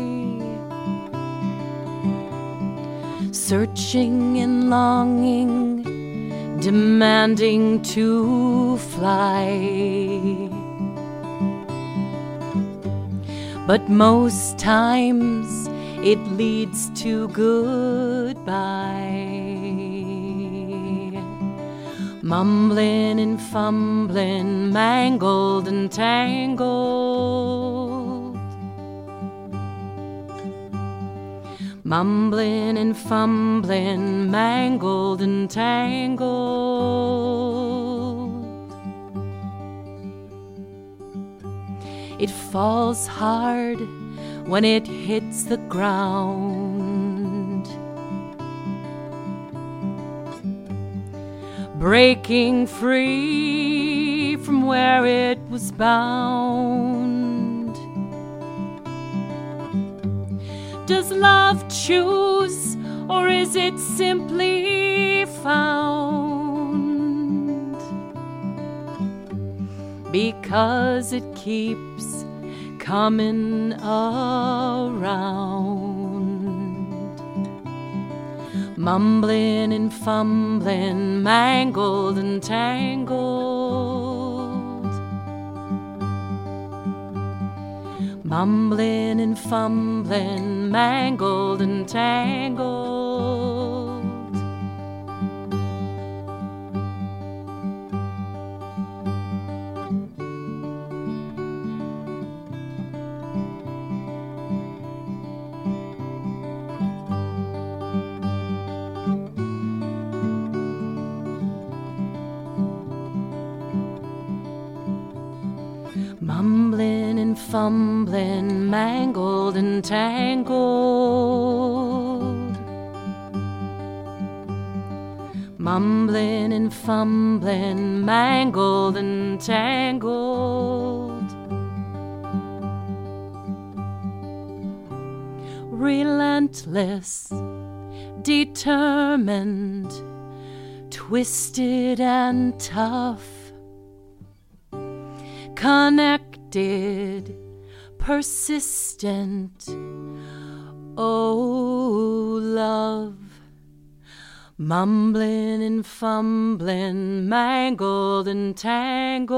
Searching and longing, demanding to fly. But most times it leads to goodbye. Mumbling and fumbling, mangled and tangled. Mumbling and fumbling, mangled and tangled. It falls hard when it hits the ground. Breaking free from where it was bound. Does love choose, or is it simply found? because it keeps coming around. Mumbling and fumbling, mangled and tangled. Mumbling and fumbling, mangled and tangled. Fumbling, mangled and tangled. Mumbling and fumbling, mangled and tangled. Relentless, determined, twisted and tough connected, persistent. Oh, love, Mumbling and fumbling, mangled and tangled.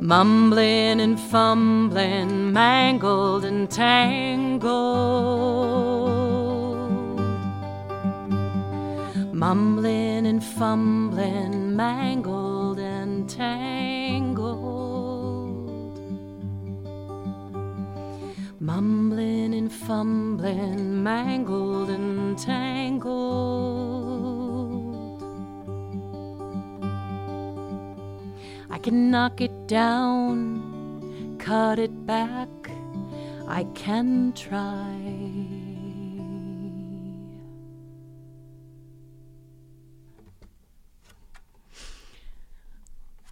Mumbling and fumbling, mangled and tangled. Mumbling and fumbling, mangled tangled. Mumbling and fumbling, mangled and tangled. I can knock it down, cut it back, I can try.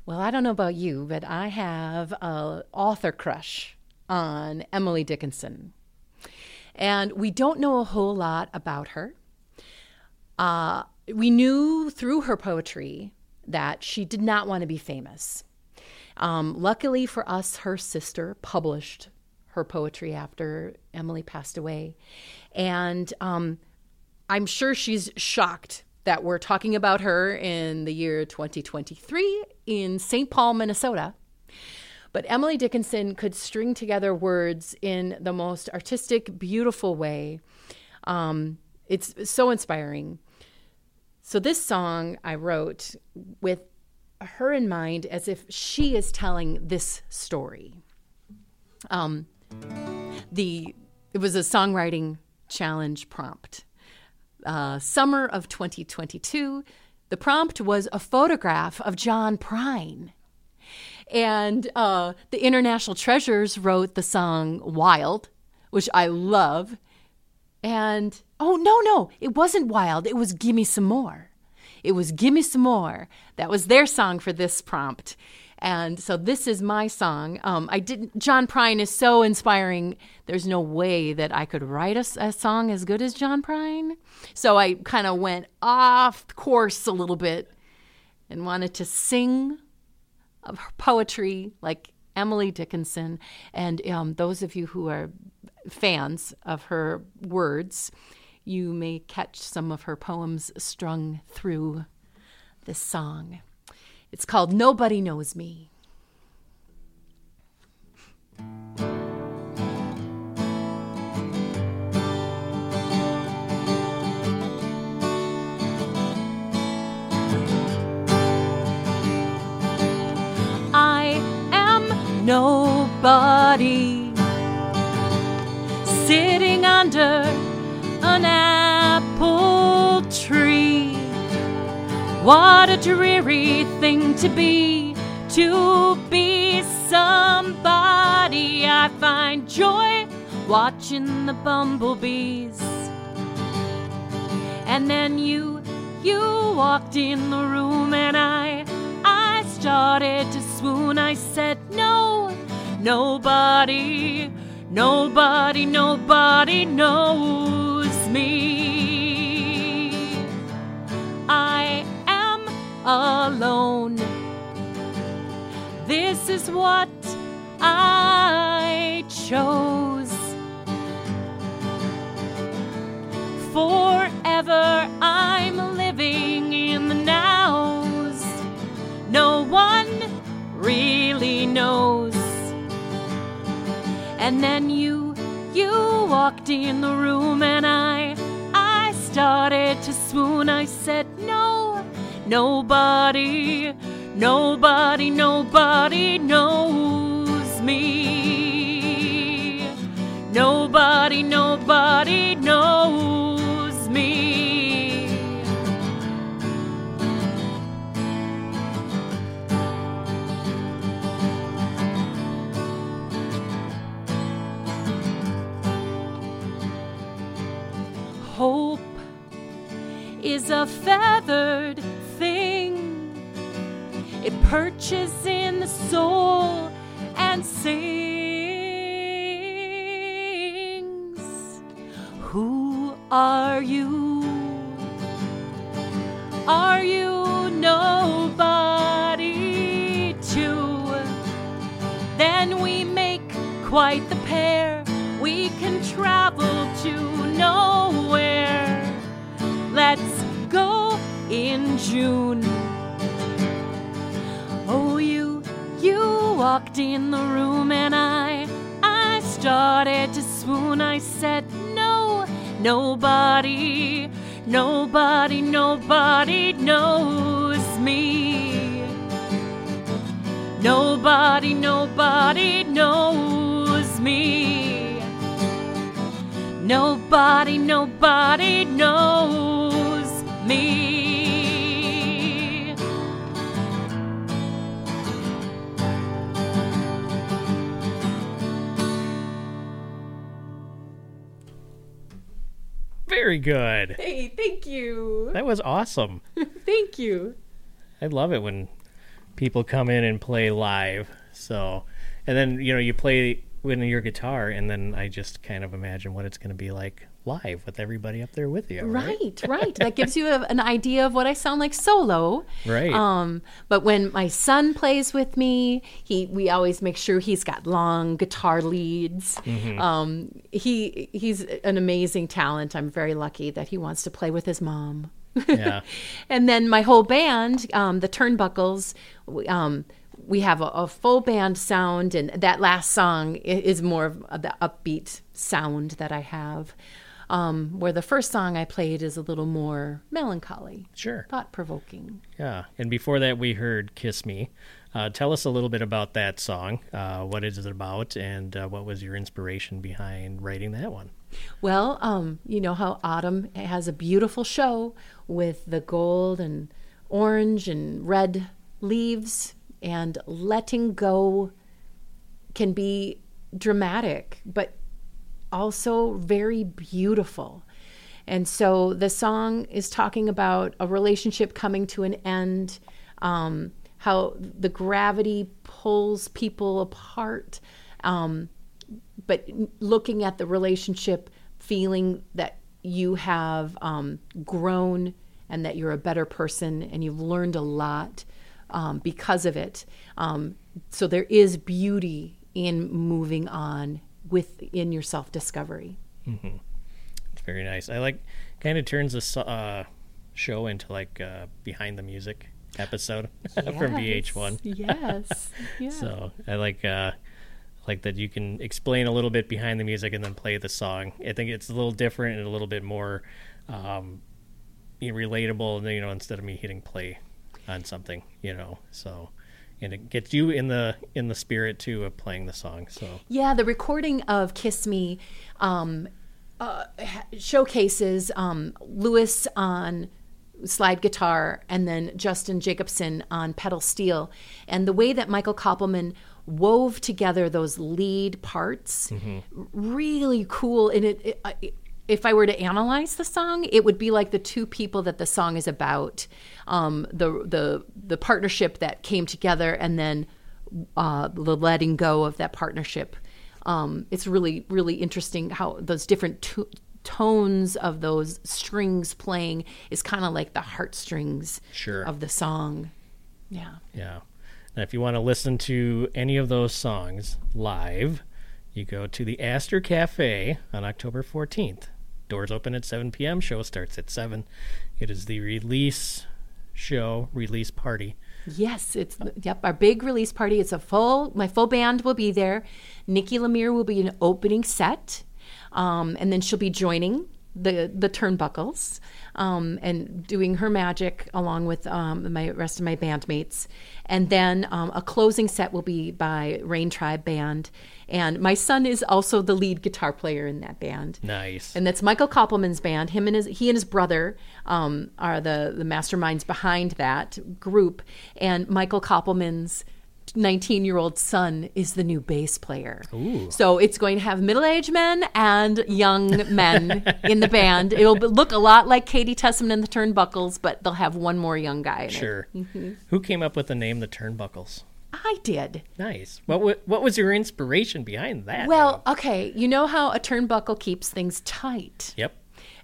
Well, I don't know about you, but I have a author crush on Emily Dickinson. And we don't know a whole lot about her. Uh, we knew through her poetry that she did not want to be famous. Um, luckily for us, her sister published her poetry after Emily passed away. And um, I'm sure she's shocked that we're talking about her in the year 2023 in St. Paul, Minnesota. But Emily Dickinson could string together words in the most artistic, beautiful way. Um, it's so inspiring. So, this song I wrote with her in mind as if she is telling this story. Um, the it was a songwriting challenge prompt. Uh, summer of 2022, the prompt was a photograph of John Prine. And uh, the International Treasures wrote the song Wild, which I love. And oh, no, no, it wasn't Wild. It was Gimme Some More. It was Gimme Some More. That was their song for this prompt. And so this is my song. Um, I didn't. John Prine is so inspiring. There's no way that I could write a, a song as good as John Prine. So I kind of went off course a little bit and wanted to sing of her poetry like Emily Dickinson. And um, those of you who are fans of her words, you may catch some of her poems strung through this song. It's called Nobody Knows Me. I am nobody sitting under an What a dreary thing to be, to be somebody. I find joy watching the bumblebees. And then you, you walked in the room and I, I started to swoon. I said, no, nobody, nobody, nobody knows me. Alone. This is what I chose. Forever I'm living in the nows. No one really knows. And then you, you walked in the room and I, I started to swoon. I said, nobody, nobody, nobody knows me. Nobody, nobody knows me. Hope is a feathered thing. Perches in the soul and sings. Who are you? Are you nobody too? Then we make quite the pair. We can travel to nowhere. Let's go in June. You, walked in the room and I, I started to swoon. I said, No, nobody, nobody, nobody knows me. Nobody, nobody knows me. Nobody, nobody knows me. Very good. Hey, thank you. That was awesome. <laughs> Thank you. I love it when people come in and play live. So, and then you know you play with your guitar, and then I just kind of imagine what it's going to be like live with everybody up there with you. Right. Right, right. That gives you a, an idea of what I sound like solo. Right. Um, but when my son plays with me, he we always make sure he's got long guitar leads. Mm-hmm. Um, he he's an amazing talent. I'm very lucky that he wants to play with his mom. Yeah. <laughs> And then my whole band, um, the Turnbuckles, we- um, we have a, a full band sound, and that last song is more of the upbeat sound that I have. Um, where the first song I played is a little more melancholy, Sure. thought provoking. Yeah. And before that, we heard "Kiss Me." Uh, tell us a little bit about that song. Uh, what is it about, and uh, what was your inspiration behind writing that one? Well, um, you know how autumn has a beautiful show with the gold and orange and red leaves, and letting go can be dramatic, but also very beautiful. And so the song is talking about a relationship coming to an end, um, how the gravity pulls people apart. Um, but looking at the relationship, feeling that you have um, grown and that you're a better person and you've learned a lot um, because of it. Um, so there is beauty in moving on within your self discovery. It's very nice. I like kind of turns this uh, show into like uh, behind the music episode <laughs> from VH1. Yes. <laughs> Yeah. So I like uh, like that you can explain a little bit behind the music and then play the song. I think it's a little different and a little bit more um, relatable. You know, instead of me hitting play on something, you know. So and it gets you in the in the spirit too of playing the song. So Yeah, the recording of Kiss Me um, uh, showcases um, Lewis on slide guitar and then Justin Jacobson on pedal steel. And the way that Michael Koppelman wove together those lead parts, really cool. And it, it, if I were to analyze the song, it would be like the two people that the song is about, um, the the the partnership that came together, and then uh, the letting go of that partnership. Um, it's really, really interesting how those different to- tones of those strings playing is kind of like the heartstrings Sure. of the song. Yeah. Yeah. And if you want to listen to any of those songs live, you go to the Aster Cafe on October 14th. Doors open at 7 p.m., show starts at 7. It is the release show, release party. Yes, it's yep our big release party. It's a full my full band will be there. Nikki Lemire will be an opening set, um, and then she'll be joining the the Turnbuckles um, and doing her magic along with um, my rest of my bandmates. And then um, a closing set will be by Rain Tribe Band, and my son is also the lead guitar player in that band. Nice. And that's Michael Koppelman's band. Him and his he and his brother um, are the the masterminds behind that group. And Michael Koppelman's 19 year old son is the new bass player. So it's going to have middle aged men and young men in the band. It'll look a lot like Katy Tessman and the Turnbuckles, but they'll have one more young guy in it. Sure. Mm-hmm. Who came up with the name the Turnbuckles? I did. Nice. What wa- what was your inspiration behind that? Well, okay, you know how a turnbuckle keeps things tight. Yep.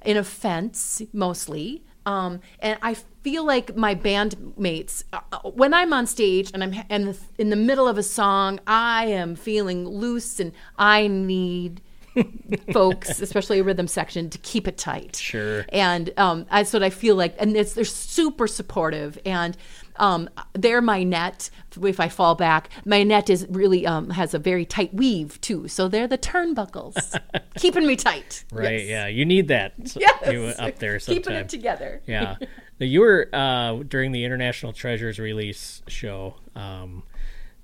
in a fence mostly. Um, and I feel like my bandmates, uh, when I'm on stage and I'm and in the middle of a song, I am feeling loose and I need <laughs> folks, especially a rhythm section, to keep it tight. Sure. And um, that's what I feel like. And it's, they're super supportive. And um, they're my net. If I fall back, my net is really um, has a very tight weave too. So they're the turnbuckles, <laughs> keeping me tight. Right. Yes. Yeah. You need that. <laughs> Yes. Up there sometime. <laughs> Keeping it together. yeah. Now, you were uh, during the International Treasures release show um,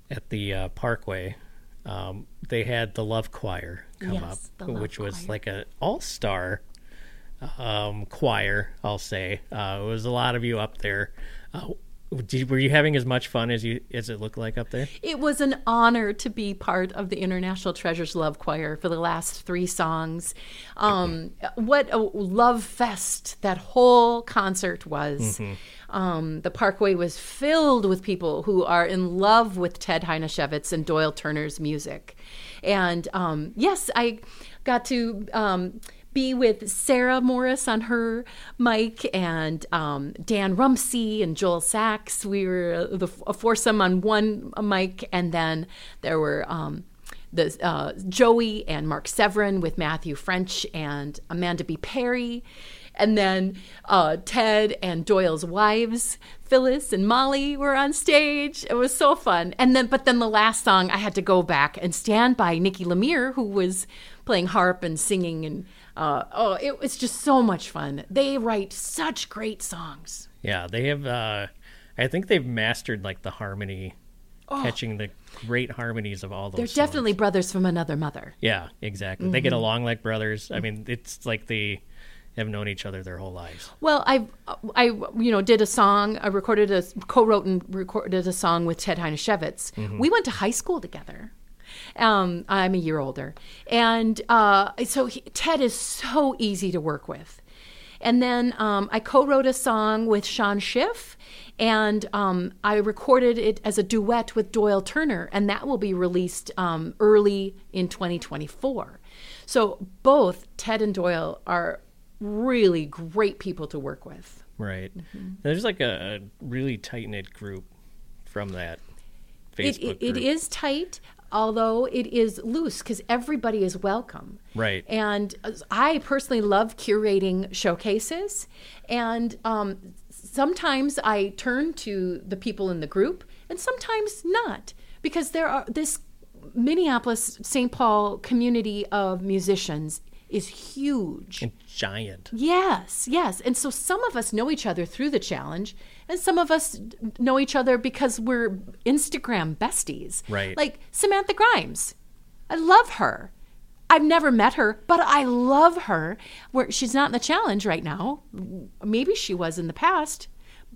at the uh, Parkway. Um, they had the Love Choir come Yes, up, which was Choir. like an all-star um, choir. I'll say uh, it was a lot of you up there. Did, were you having as much fun as you as it looked like up there? It was an honor to be part of the International Treasures Love Choir for the last three songs. Um, what a love fest that whole concert was. Um, the Parkway was filled with people who are in love with Ted Hajnasiewicz and Doyle Turner's music. And um, yes, I got to. Be with Sarah Morris on her mic and um, Dan Rumsey and Joel Sachs. We were the a foursome on one mic, and then there were um, the uh, Joey and Mark Severin with Matthew French and Amanda B. Perry. And then uh, Ted and Doyle's wives, Phyllis and Molly, were on stage. It was so fun. And then, but then the last song, I had to go back and stand by Nikki Lemire, who was playing harp and singing. And uh, oh, it was just so much fun. They write such great songs. Yeah, they have. Uh, I think they've mastered like the harmony, catching the great harmonies of all those. They're songs. definitely brothers from another mother. Yeah, exactly. They get along like brothers. I mean, it's like they have known each other their whole lives. Well, I, I, you know, did a song. I recorded a, co-wrote and recorded a song with Ted Hajnasiewicz. We went to high school together. Um, I'm a year older, and uh, so he, Ted is so easy to work with. And then um, I co-wrote a song with Sean Schiff, and um, I recorded it as a duet with Doyle Turner, and that will be released um, early in 2024. So both Ted and Doyle are really great people to work with. Right. Mm-hmm. There's like a, really tight knit group from that It, Facebook it, it group. is tight, although it is loose because everybody is welcome. Right. And I personally love curating showcases. And um, sometimes I turn to the people in the group and sometimes not because there are this Minneapolis St. Paul community of musicians is huge. And giant. Yes, yes. And so some of us know each other through the challenge, and some of us know each other because we're Instagram besties. Right. Like Samantha Grimes. I love her. I've never met her, but I love her. Where she's not in the challenge right now. Maybe she was in the past.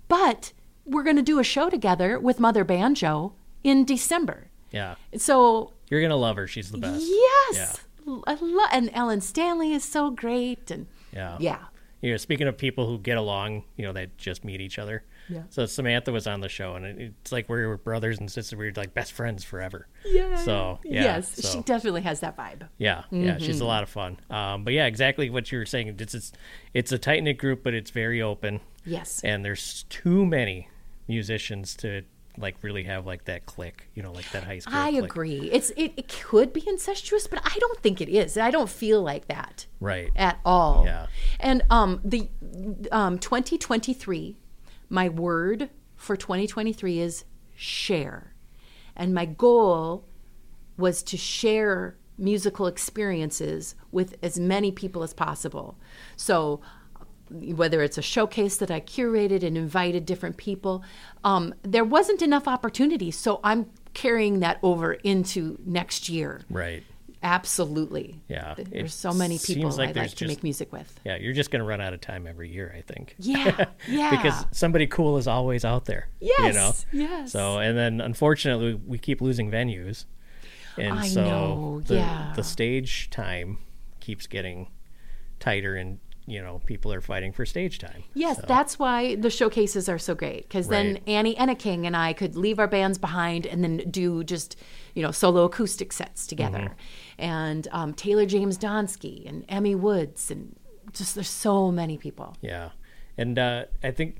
But we're going to do a show together with Mother Banjo in December. Yeah. So You're going to love her. She's the best. yes, I love and Ellen Stanley is so great and Yeah. yeah. You know, speaking of people who get along, you know, they just meet each other. Yeah. So Samantha was on the show, and it, it's like we were brothers and sisters. We were like best friends forever. Yeah. So yeah. yes, so, she definitely has that vibe. yeah, yeah. She's a Mm-hmm. lot of fun. Um, but yeah, exactly what you were saying. It's it's, it's a tight knit group, but it's very open. Yes. And there's too many musicians to like really have like that click. You know, like that high school. I click. agree. It's it, it could be incestuous, but I don't think it is. I don't feel like that Right. at all. Yeah. And um the um 2023 my word for 2023 is share. And my goal was to share musical experiences with as many people as possible. So whether it's a showcase that I curated and invited different people, um, there wasn't enough opportunity. So I'm carrying that over into next year. Right. Absolutely. Yeah, There's so many people like I'd like to just- make music with. Yeah, you're just gonna run out of time every year, I think. Yeah. <laughs> Yeah. because somebody cool is always out there. Yes. You know. yes. So and then unfortunately we keep losing venues, and I so know, the yeah. the stage time keeps getting tighter, and you know people are fighting for stage time. Yes, So, that's why the showcases are so great because then Right. Annie Enneking and I could leave our bands behind and then do just you know solo acoustic sets together, Mm-hmm. and um, Taylor James Donsky and Emmy Woods and just there's so many people. yeah, and uh, I think.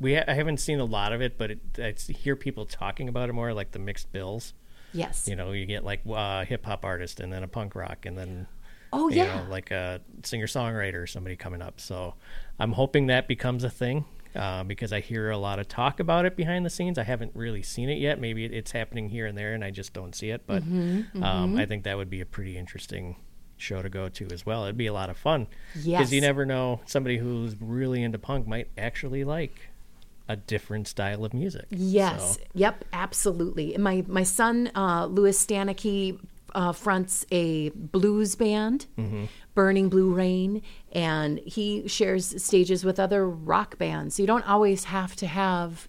We ha- I haven't seen a lot of it, but it, I hear people talking about it more, like the mixed bills. Yes, You know, you get like uh, hip hop artist, and then a punk rock, and then Oh, you yeah. know, like a singer songwriter or somebody coming up. So I'm hoping that becomes a thing. Uh, because I hear a lot of talk about it behind the scenes. I haven't really seen it yet. Maybe it's happening here and there, and I just don't see it. But Mm-hmm, Um, I think that would be a pretty interesting show to go to as well. It'd be a lot of fun because Yes. you never know. Somebody who's really into punk might actually like a different style of music. Yes. So, Yep. Absolutely. My my son uh, Louis Stanicky uh, fronts a blues band, Mm-hmm. Burning Blue Rain, and he shares stages with other rock bands. So you don't always have to have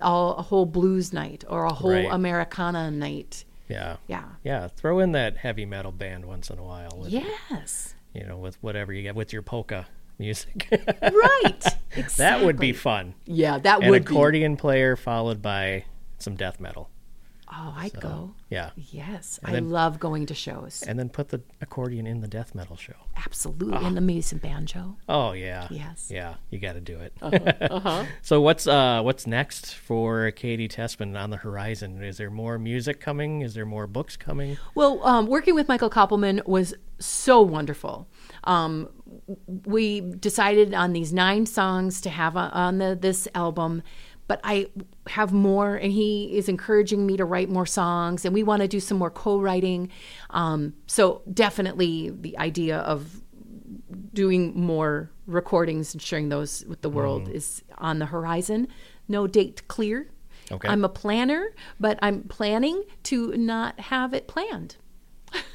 all, a whole blues night or a whole Right. Americana night. yeah. Yeah. Yeah. Throw in that heavy metal band once in a while. With, Yes. You know, with whatever you get with your polka music. Right. Exactly. <laughs> that would be fun. Yeah, that An would be. accordion player followed by some death metal. Oh, I'd go. Yeah. Yes, And I then- love going to shows. And then put the accordion in the death metal show. Absolutely, and the music banjo. Oh yeah. Yes. Yeah, you got to do it. Uh-huh, <laughs> so what's uh what's next for Katy Tessman on the horizon? Is there more music coming? Is there more books coming? Well, um, working with Michael Koppelman was so wonderful. Um, we decided on these nine songs to have on- on the, this album, but I have more, and he is encouraging me to write more songs, and we want to do some more co-writing. Um, so definitely the idea of doing more recordings and sharing those with the world is on the horizon. No date clear. Okay. I'm a planner, but I'm planning to not have it planned.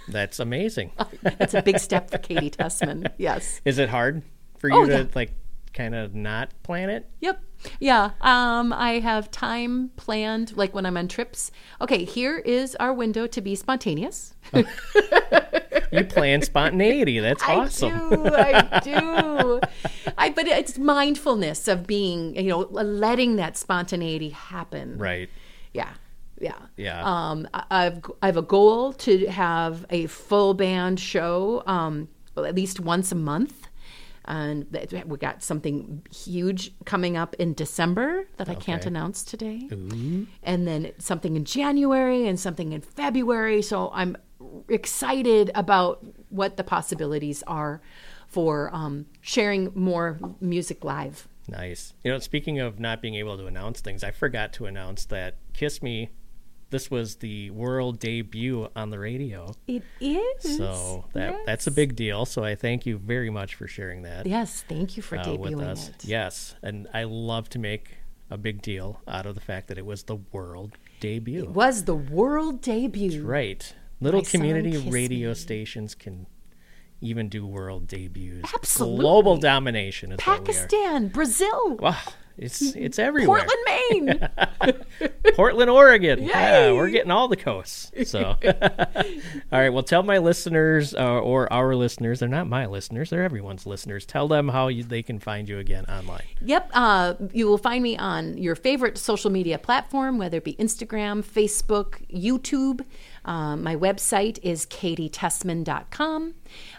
That's amazing. <laughs> That's a big step for <laughs> Katy Tessman. Yes. Is it hard for you Oh, to yeah. like kind of not plan it? Yep. Yeah. Um, I have time planned, like when I'm on trips. Okay, here is our window to be spontaneous. <laughs> You plan spontaneity. That's <laughs> awesome. I do. I do. I, but it's mindfulness of being, you know, letting that spontaneity happen. Right. Yeah. Yeah. Yeah. Um, I've I have a goal to have a full band show, um, at least once a month, and we got something huge coming up in December that I can't announce today, and then something in January and something in February. So I'm excited about what the possibilities are for um, sharing more music live. Nice. You know, speaking of not being able to announce things, I forgot to announce that Kiss Me this was the world debut on the radio. It is. So that that's a big deal. So I thank you very much for sharing that Yes, thank you for uh, debuting us. it. Yes, and I love to make a big deal out of the fact that it was the world debut. Was the world debut. Right. Little My community radio Me. stations can even do world debuts. Absolutely. Global domination is what we are. Pakistan, Brazil, Wow, it's it's everywhere. Portland, Maine. <laughs> Portland, Oregon. Yeah, we're getting all the coasts. So, <laughs> all right. Well, tell my listeners uh, or our listeners. They're not my listeners. They're everyone's listeners. Tell them how you, they can find you again online. Yep. Uh, you will find me on your favorite social media platform, whether it be Instagram, Facebook, YouTube. Um, my website is katytessman.com.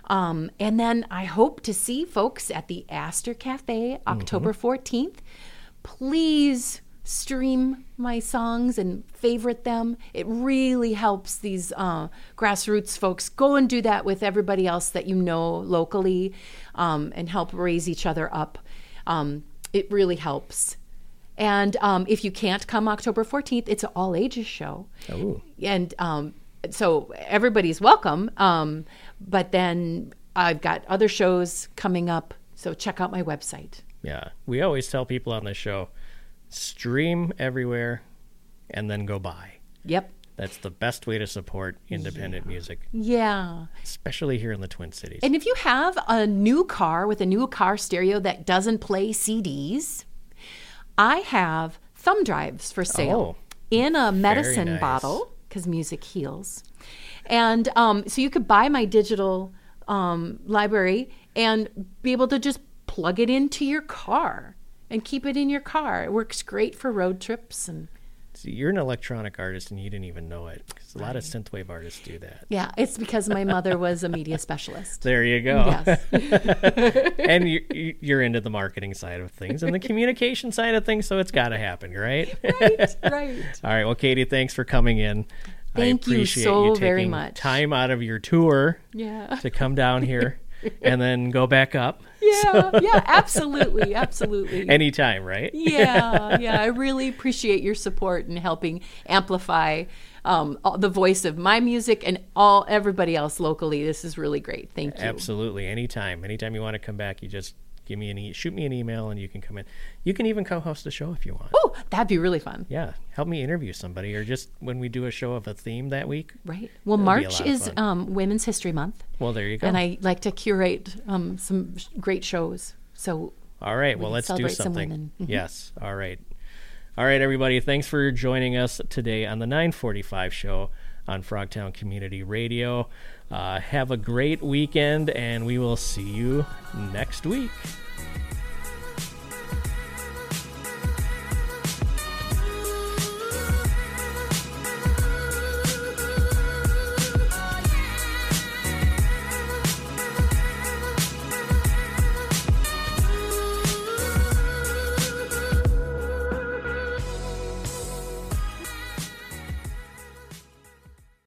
Um, and then I hope to see folks at the Aster Cafe October 14th. Please stream my songs and favorite them. It really helps these uh, grassroots folks go and do that with everybody else that you know locally um, and help raise each other up. Um, it really helps. And um, if you can't come October 14th, it's an all ages show. Oh. And um, so everybody's welcome. Um, but then I've got other shows coming up. So check out my website. Yeah, we always tell people on this show, stream everywhere, and then go buy. Yep. That's the best way to support independent music, Yeah. especially here in the Twin Cities. And if you have a new car with a new car stereo that doesn't play CDs, I have thumb drives for sale Oh, in a medicine nice. bottle because music heals. And um, so you could buy my digital um, library and be able to just plug it into your car and keep it in your car. It works great for road trips and you're an electronic artist and you didn't even know it because a lot of synthwave artists do that. yeah, it's because my mother was a media specialist. There you go. Yes. <laughs> and you, you- you're into the marketing side of things and the communication side of things, so it's got to happen, right? right, <laughs> right. All right. Well, Katy, thanks for coming in. Thank I you appreciate so you taking very much. time out of your tour Yeah. to come down here <laughs> and then go back up Yeah, yeah, absolutely, absolutely. <laughs> anytime, right? yeah, yeah. I really appreciate your support and helping amplify um, all- the voice of my music and all everybody else locally. This is really great. Thank you. Absolutely. Anytime. Anytime you want to come back, you just give me an e- shoot me an email and you can come in. You can even co-host a show if you want. Oh, that'd be really fun. Yeah, help me interview somebody or just when we do a show of a theme that week. Right. Well, That'd be a March is um, Women's History Month, Well, there you go. and I like to curate um, some sh- great shows. So All right. Well, can let's do some something. women. Mhm. Yes. All right. All right, everybody. Thanks for joining us today on the 945 show on Frogtown Community Radio. Uh, have a great weekend, and we will see you next week.